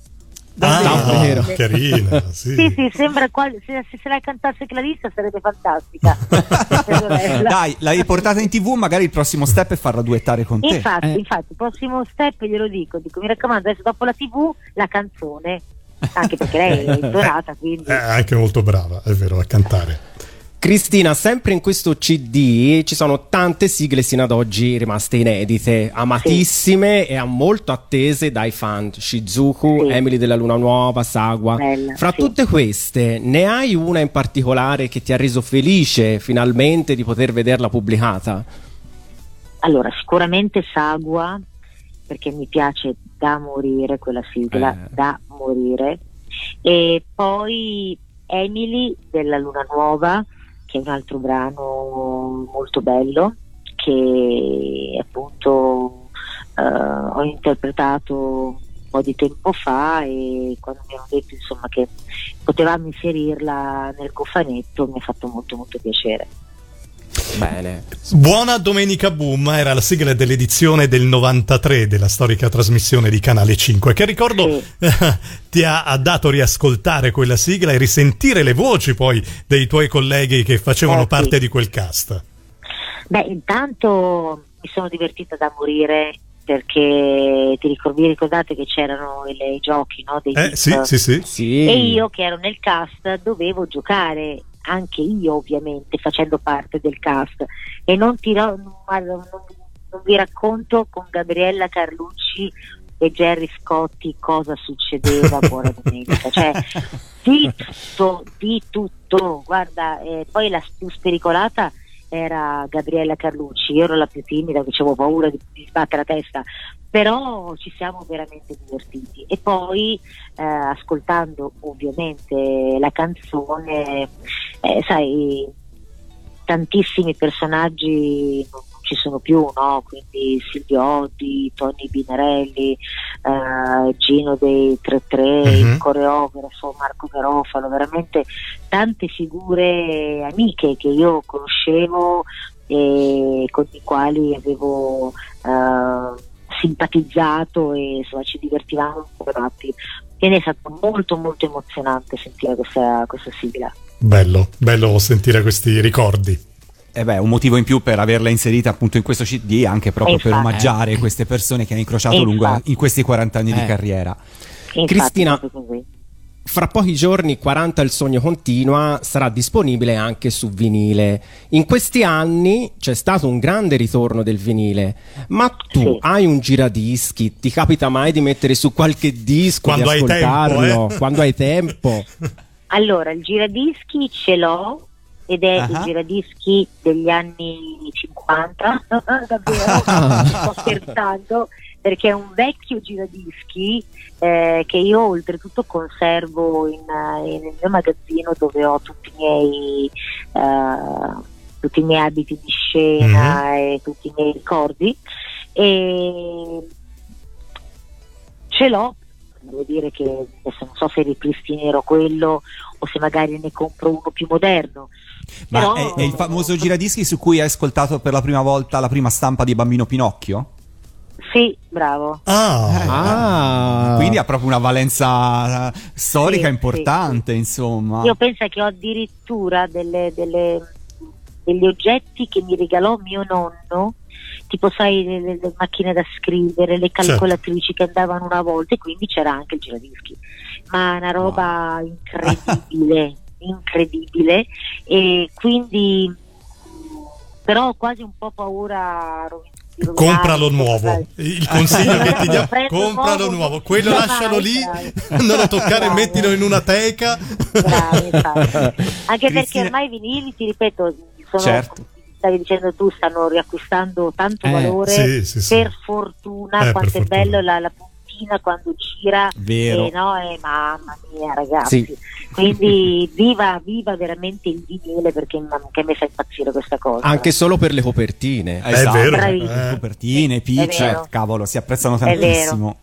Ah, Davvero? carina, sì. Sì, sì, sembra quasi, se, se la cantasse Clarissa sarebbe fantastica. *laughs* Dai, l'hai portata in tv, magari il prossimo step è farla duettare con te. Infatti, Eh. infatti, il prossimo step glielo dico, dico, mi raccomando, adesso dopo la tv la canzone, anche perché lei è *laughs* intonata, quindi... È anche molto brava, è vero, a cantare. Cristina, sempre in questo CD ci sono tante sigle sino ad oggi rimaste inedite, amatissime e molto attese dai fan. Shizuku, Sì. Emily della Luna Nuova, Sagua. Bella, Fra sì. tutte queste, ne hai una in particolare che ti ha reso felice finalmente di poter vederla pubblicata? Allora, sicuramente Sagua, perché mi piace da morire quella sigla, Eh. da morire. E poi Emily della Luna Nuova, che è un altro brano molto bello, che appunto eh, ho interpretato un po' di tempo fa e quando mi hanno detto insomma che potevamo inserirla nel cofanetto mi ha fatto molto molto piacere. Bene. Buona Domenica Boom era la sigla dell'edizione del 93 della storica trasmissione di Canale 5 che ricordo *laughs* ti ha, ha dato riascoltare quella sigla e risentire le voci poi dei tuoi colleghi che facevano Eh, sì. parte di quel cast. Beh, intanto mi sono divertita da morire perché ti ricordi, vi ricordate che c'erano le, i giochi no, dei Eh, sì, sì, sì. Sì. e io che ero nel cast dovevo giocare anche io ovviamente facendo parte del cast. E non, ti, non, non- non vi racconto con Gabriella Carlucci e Jerry Scotti cosa succedeva *laughs* buona domenica. Cioè di tutto di tutto. Guarda eh, poi la più spericolata era Gabriella Carlucci. Io ero la più timida avevo paura di, di sbattere la testa. Però ci siamo veramente divertiti. E poi eh, ascoltando ovviamente la canzone eh, sai tantissimi personaggi ci sono più no? quindi Silvio Oddi, Tony Binarelli eh, Gino dei 33 Mhm. il coreografo Marco Garofalo veramente tante figure amiche che io conoscevo e con i quali avevo eh, simpatizzato e insomma ci divertivamo tratti. Quindi è stato molto molto emozionante sentire questa, questa sigla. Bello, bello sentire questi ricordi. E beh, un motivo in più per averla inserita appunto in questo CD, anche proprio per Infatti. omaggiare queste persone che hai incrociato lungo in questi 40 anni di Eh. carriera. Infatti, Cristina-. Fra pochi giorni 40 il sogno continua sarà disponibile anche su vinile. In questi anni c'è stato un grande ritorno del vinile, ma tu Sì. hai un giradischi, ti capita mai di mettere su qualche disco Quando di hai tempo, ascoltarlo eh? quando hai tempo? *laughs* Allora, il giradischi ce l'ho ed è Ah. il giradischi degli anni 50, *laughs* davvero, *laughs* sto scherzando, perché è un vecchio giradischi eh, che io oltretutto conservo in, eh, in- nel mio magazzino dove ho tutti i miei, eh, tutti i miei abiti di scena e tutti i miei ricordi. E ce l'ho, devo dire che adesso non so se ripristinerò quello o se magari ne compro uno più moderno. Ma Però- è, è il famoso giradischi su cui hai ascoltato per la prima volta la prima stampa di Bambino Pinocchio? Sì, bravo. Ah, Ah, Quindi ha proprio una valenza eh, storica Sì, importante, insomma. Io penso che ho addirittura delle- delle- degli oggetti che mi regalò mio nonno, tipo sai le, le- le macchine da scrivere, le calcolatrici che andavano una volta e quindi c'era anche il giradischi. Ma una roba incredibile, *laughs* incredibile e quindi però ho quasi un po' paura compralo nuovo. Il consiglio che ti diamo, *laughs* compralo nuovo. Quello lascialo lì, *laughs* non lo toccare, mettilo in una teca. Anche perché ormai i vinili, ti ripeto, sono, Certo. Stavi dicendo tu, stanno riacquistando tanto Eh, valore. sì, sì, sì. Per fortuna, Eh, per quanto è fortuna. bello la, la puntina quando gira. Vero. E no, eh, mamma mia, ragazzi. Sì. Quindi *laughs* viva, viva veramente il vinile perché ma- che mi fa impazzire questa cosa. anche solo per le copertine. Eh, esatto. vero. Bravissimo. Eh. Copertine, È vero. cavolo, si apprezzano vero. tantissimo.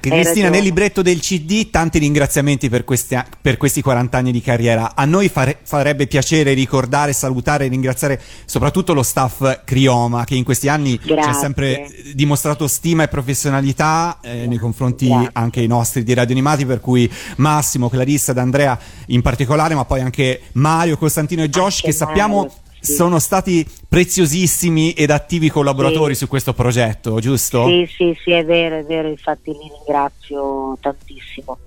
Cristina, nel libretto del CD, tanti ringraziamenti per, questi- per questi 40 anni di carriera. A noi fare- farebbe piacere ricordare, salutare e ringraziare soprattutto lo staff Crioma, che in questi anni ci ha sempre dimostrato stima e professionalità eh, nei confronti Grazie. anche i nostri di Radio Animati, per cui Massimo, Clarissa ed Andrea in particolare, ma poi anche Mario, Costantino e Josh, Anche che sappiamo Mario, sì. sono stati preziosissimi ed attivi collaboratori Sì. su questo progetto, giusto? Sì, sì, sì, è vero, è vero, infatti li ringrazio tantissimo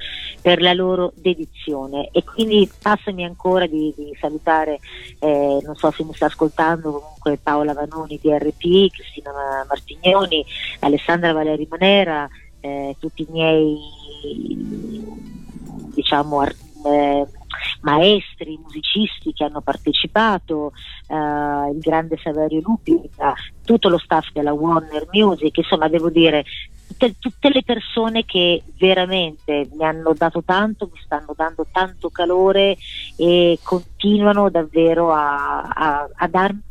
per la loro dedizione e quindi passami ancora di, di salutare, eh, non so se mi sta ascoltando, comunque Paola Vanoni di RP, Cristina Ma- Martignoni, Alessandra Valeri Manera, eh, tutti i miei diciamo eh, maestri, musicisti che hanno partecipato, eh, il grande Saverio Lupi, eh, tutto lo staff della Warner Music, insomma devo dire tutte, tutte le persone che veramente mi hanno dato tanto, mi stanno dando tanto calore e continuano davvero a, a- a darmi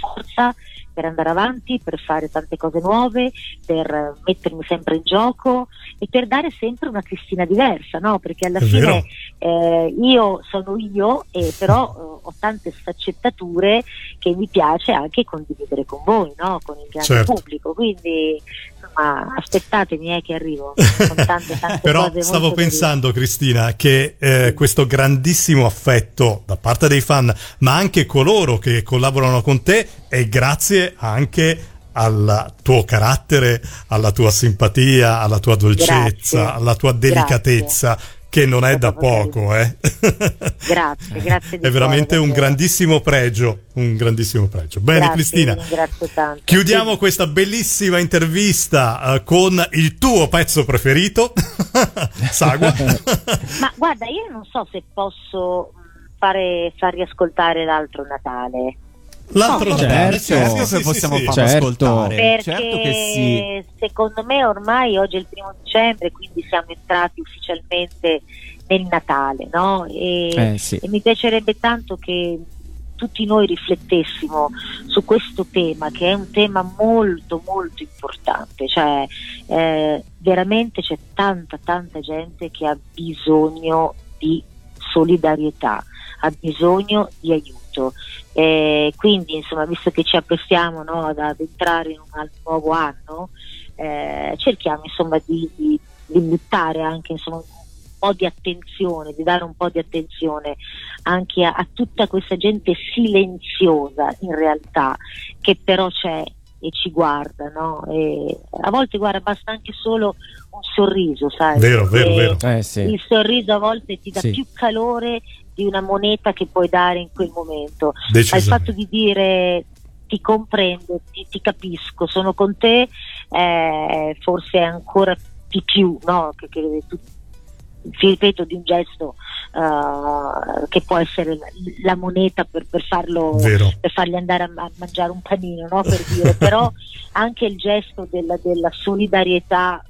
forza per andare avanti, per fare tante cose nuove, per mettermi sempre in gioco e per dare sempre una Cristina diversa, no? Perché alla È fine eh, io sono io e però eh, ho tante sfaccettature che mi piace anche condividere con voi, no? Con il grande Certo. pubblico. Quindi insomma, aspettatemi eh, che arrivo con tante, tante *laughs* Però cose stavo pensando, Cristina, che eh, questo grandissimo affetto da parte dei fan, ma anche coloro che collaborano con te, è grazie anche al tuo carattere, alla tua simpatia, alla tua dolcezza, Grazie. alla tua delicatezza, che non è da poco, eh. Grazie, grazie *laughs* È veramente cuore, un grandissimo pregio, un grandissimo pregio. Bene Grazie, Cristina, chiudiamo questa bellissima intervista eh, con il tuo pezzo preferito, *laughs* Sagua. *laughs* Ma guarda, io non so se posso fare, far riascoltare l'altro Natale. L'altro certo, sì, che possiamo sì, sì. farlo Certo. ascoltare. Perché Certo che sì. secondo me ormai oggi è il primo dicembre, quindi siamo entrati ufficialmente nel Natale, no? E, Eh, sì. e mi piacerebbe tanto che tutti noi riflettessimo su questo tema, che è un tema molto molto importante, cioè eh, veramente c'è tanta tanta gente che ha bisogno di solidarietà, ha bisogno di aiuto. Eh, quindi, insomma, visto che ci apprestiamo no, ad, entrare in un nuovo anno, eh, cerchiamo insomma di, di- di buttare anche insomma, un po' di attenzione, di dare un po' di attenzione anche a, a tutta questa gente silenziosa in realtà, che però c'è e ci guarda, no? E a volte guarda, basta anche solo un sorriso, sai? Vero, vero, vero. Eh sì. Il sorriso a volte ti dà Sì. più calore di una moneta che puoi dare in quel momento. Ma il fatto di dire ti comprendo, ti, ti capisco, sono con te, eh, forse è ancora di più, no? Che, che tu, ti ripeto, di un gesto eh, che può essere la, la moneta per, per farlo per fargli andare a, a mangiare un panino, no? per dire, *laughs* però anche il gesto della, della solidarietà,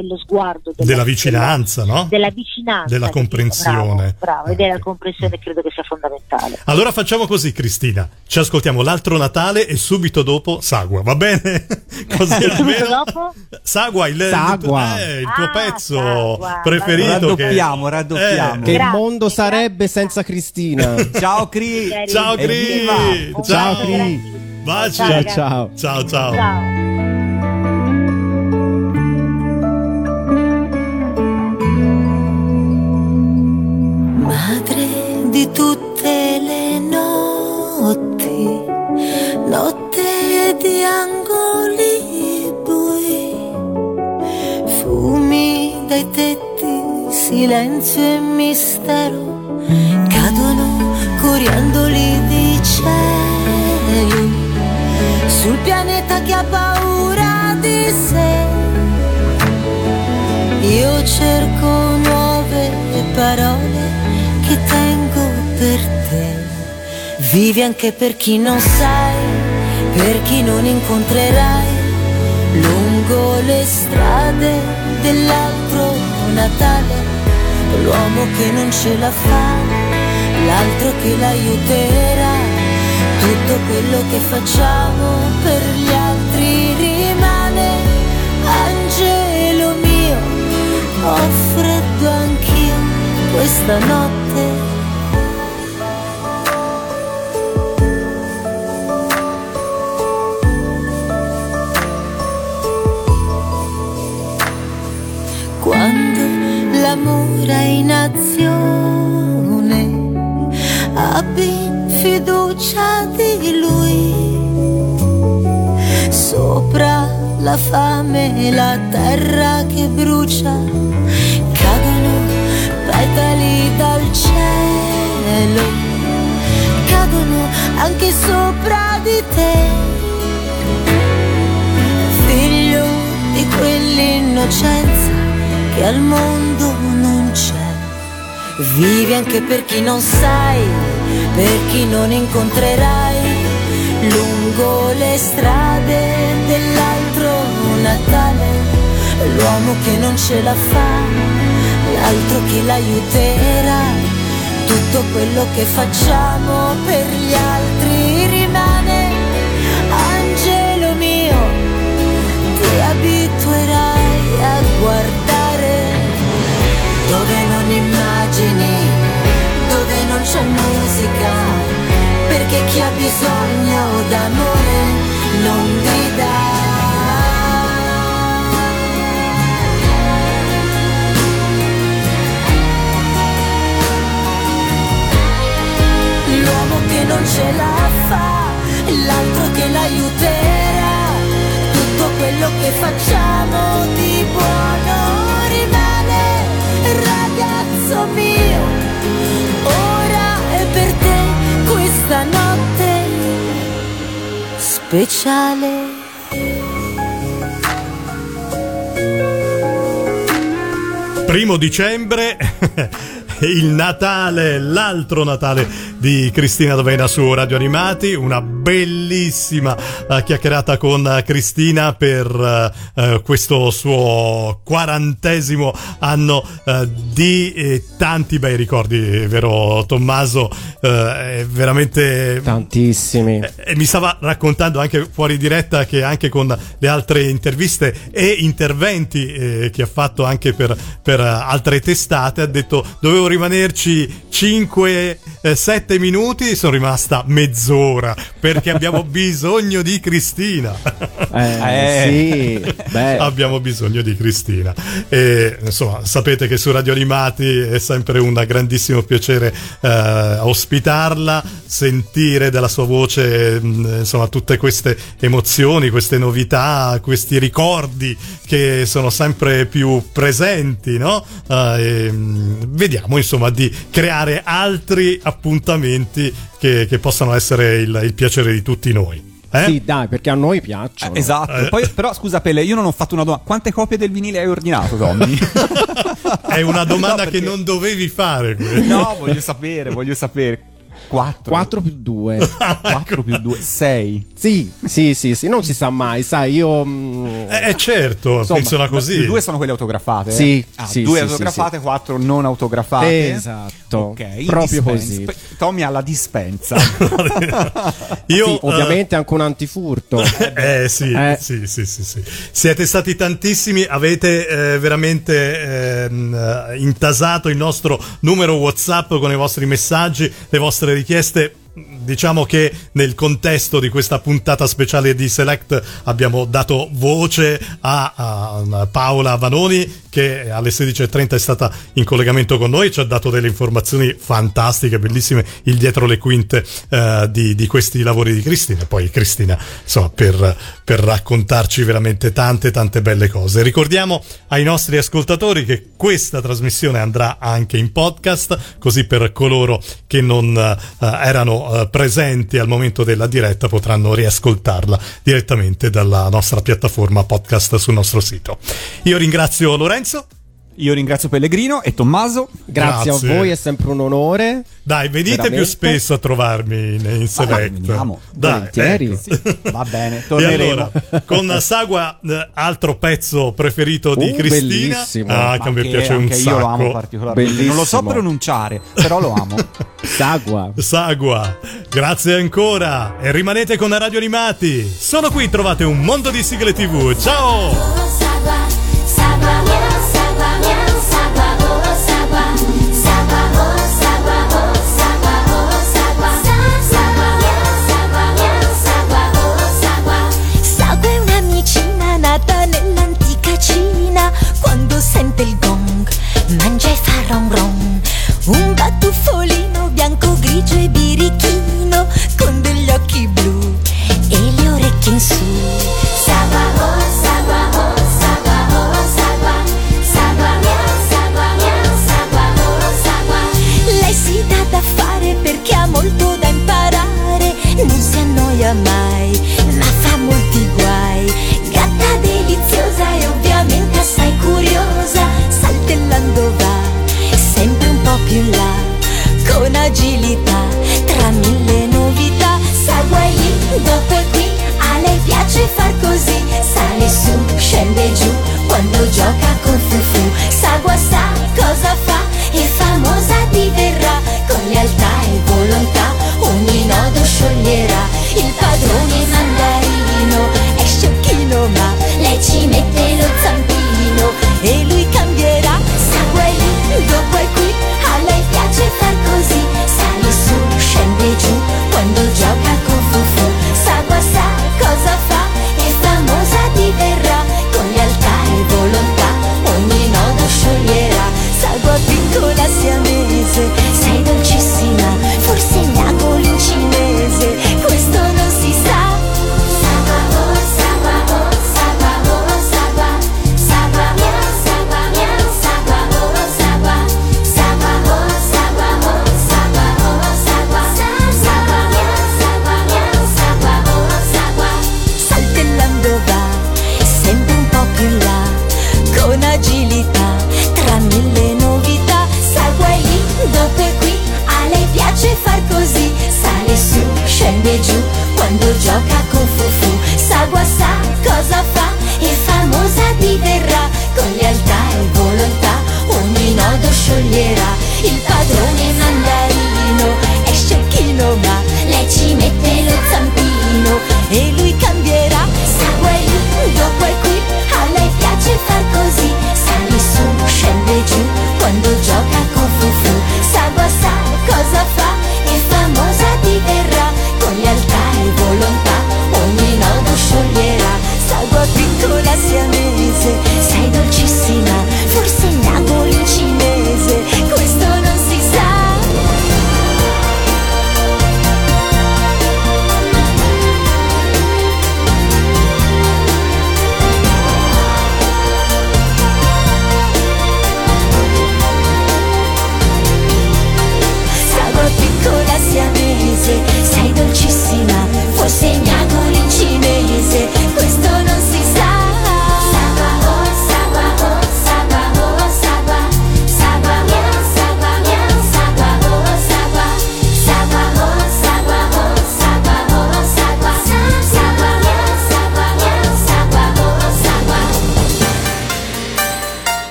dello sguardo, Della vicinanza, no? della vicinanza, Della comprensione. Bravo, bravo, e della comprensione credo che sia fondamentale. Allora facciamo così, Cristina. Ci ascoltiamo l'altro Natale e subito dopo Sagua, va bene? *laughs* Così E *laughs* subito almeno. dopo? Sagua, il, Sagua. eh, il tuo Ah, pezzo Sagua, preferito. Raddoppiamo, che... raddoppiamo. Che Grazie, mondo grazie. sarebbe senza Cristina? *laughs* Ciao Cri. Ciao! Cri! Ciao, Cri. Baci. Ciao, ciao. Ciao, ciao. Ciao. Madre di tutte le notti, notte di angoli bui, fumi dai tetti, silenzio e mistero, cadono coriandoli di cieli, sul pianeta che ha paura di sé. Io cerco Vivi anche per chi non sai, per chi non incontrerai, lungo le strade dell'altro Natale. L'uomo che non ce la fa, l'altro che l'aiuterà. Tutto quello che facciamo per gli altri rimane. Angelo mio, ho freddo anch'io questa notte. Quando l'amore è in azione, abbi fiducia di lui. Sopra la fame e la terra che brucia, cadono petali dal cielo, cadono anche sopra di te, figlio di quell'innocenza che al mondo non c'è. Vivi anche per chi non sai, per chi non incontrerai, lungo le strade dell'altro Natale, l'uomo che non ce la fa, l'altro che l'aiuterà, tutto quello che facciamo per gli altri rimane, angelo mio, ti abituerai a guardare immagini, dove non c'è musica, perché chi ha bisogno d'amore non grida. L'uomo che non ce la fa, l'altro che l'aiuterà, quello che facciamo di buono rimane ragazzo mio ora è per te questa notte speciale. Primo dicembre, *laughs* il Natale, l'altro Natale di Cristina D'Avena su Radio Animati, una bellissima uh, chiacchierata con uh, Cristina per uh, questo suo quarantesimo anno di eh, tanti bei ricordi, vero Tommaso? veramente tantissimi. E mi stava raccontando anche fuori diretta che anche con le altre interviste e interventi eh, che ha fatto anche per, per altre testate ha detto dovevo rimanerci 5-7 7 minuti sono rimasta mezz'ora perché abbiamo *laughs* bisogno di Cristina. Eh, sì, beh. abbiamo bisogno di Cristina. E insomma, sapete che su Radio Animati è sempre un grandissimo piacere eh, ospitarla, sentire dalla sua voce insomma tutte queste emozioni, queste novità, questi ricordi che sono sempre più presenti, no? Eh, vediamo insomma di creare altri appuntamenti appuntamenti che, che possano essere il, il piacere di tutti noi. Eh? Sì, dai, perché a noi piacciono. Eh, esatto. Eh. Poi, però, scusa, Pelle, io non ho fatto una domanda. Quante copie del vinile hai ordinato, Tommy? *laughs* È una domanda no, perché... che non dovevi fare. No, voglio sapere, voglio sapere. 4. 4 più 2. 4 *laughs* più 2, 6. Sì, sì, sì, sì, non si sa mai, sai, io... Mm, eh, certo, Insomma, funziona così. Due sono quelle autografate. Sì, ah, sì due sì, autografate, sì, quattro non autografate. Esatto. Ok, proprio dispensa. così. Tommy ha la dispensa. *laughs* io, sì, ovviamente uh, anche un antifurto. *laughs* eh, sì, eh. Sì, sì, sì, sì, Siete stati tantissimi, avete eh, veramente eh, intasato il nostro numero WhatsApp con i vostri messaggi, le vostre richieste diciamo che nel contesto di questa puntata speciale di Select abbiamo dato voce a, a Paola Vanoni che alle 16.30 è stata in collegamento con noi, ci ha dato delle informazioni fantastiche, bellissime, il dietro le quinte eh, di, di, questi lavori di Cristina. Poi Cristina, insomma, per, per raccontarci veramente tante, tante belle cose. Ricordiamo ai nostri ascoltatori che questa trasmissione andrà anche in podcast, così per coloro che non eh, erano eh, presenti al momento della diretta potranno riascoltarla direttamente dalla nostra piattaforma podcast sul nostro sito. Io ringrazio Lorenzo. Io ringrazio Pellegrino e Tommaso. Grazie, Grazie, a voi, è sempre un onore. Dai, venite Veramente. più spesso a trovarmi in, in Select. Veniamo, Dai, ecco. sì, va bene, *laughs* torneremo. Allora, con Sagua, eh, altro pezzo preferito di uh, Cristina. Bellissimo. Ah, che me piace un sacco. Io lo amo particolarmente. Bellissimo. Non lo so pronunciare, però lo amo. *laughs* Sagua. Sagua. Grazie ancora e rimanete con la Radio Animati. Sono qui, trovate un mondo di sigle TV. Ciao! Un batuffolino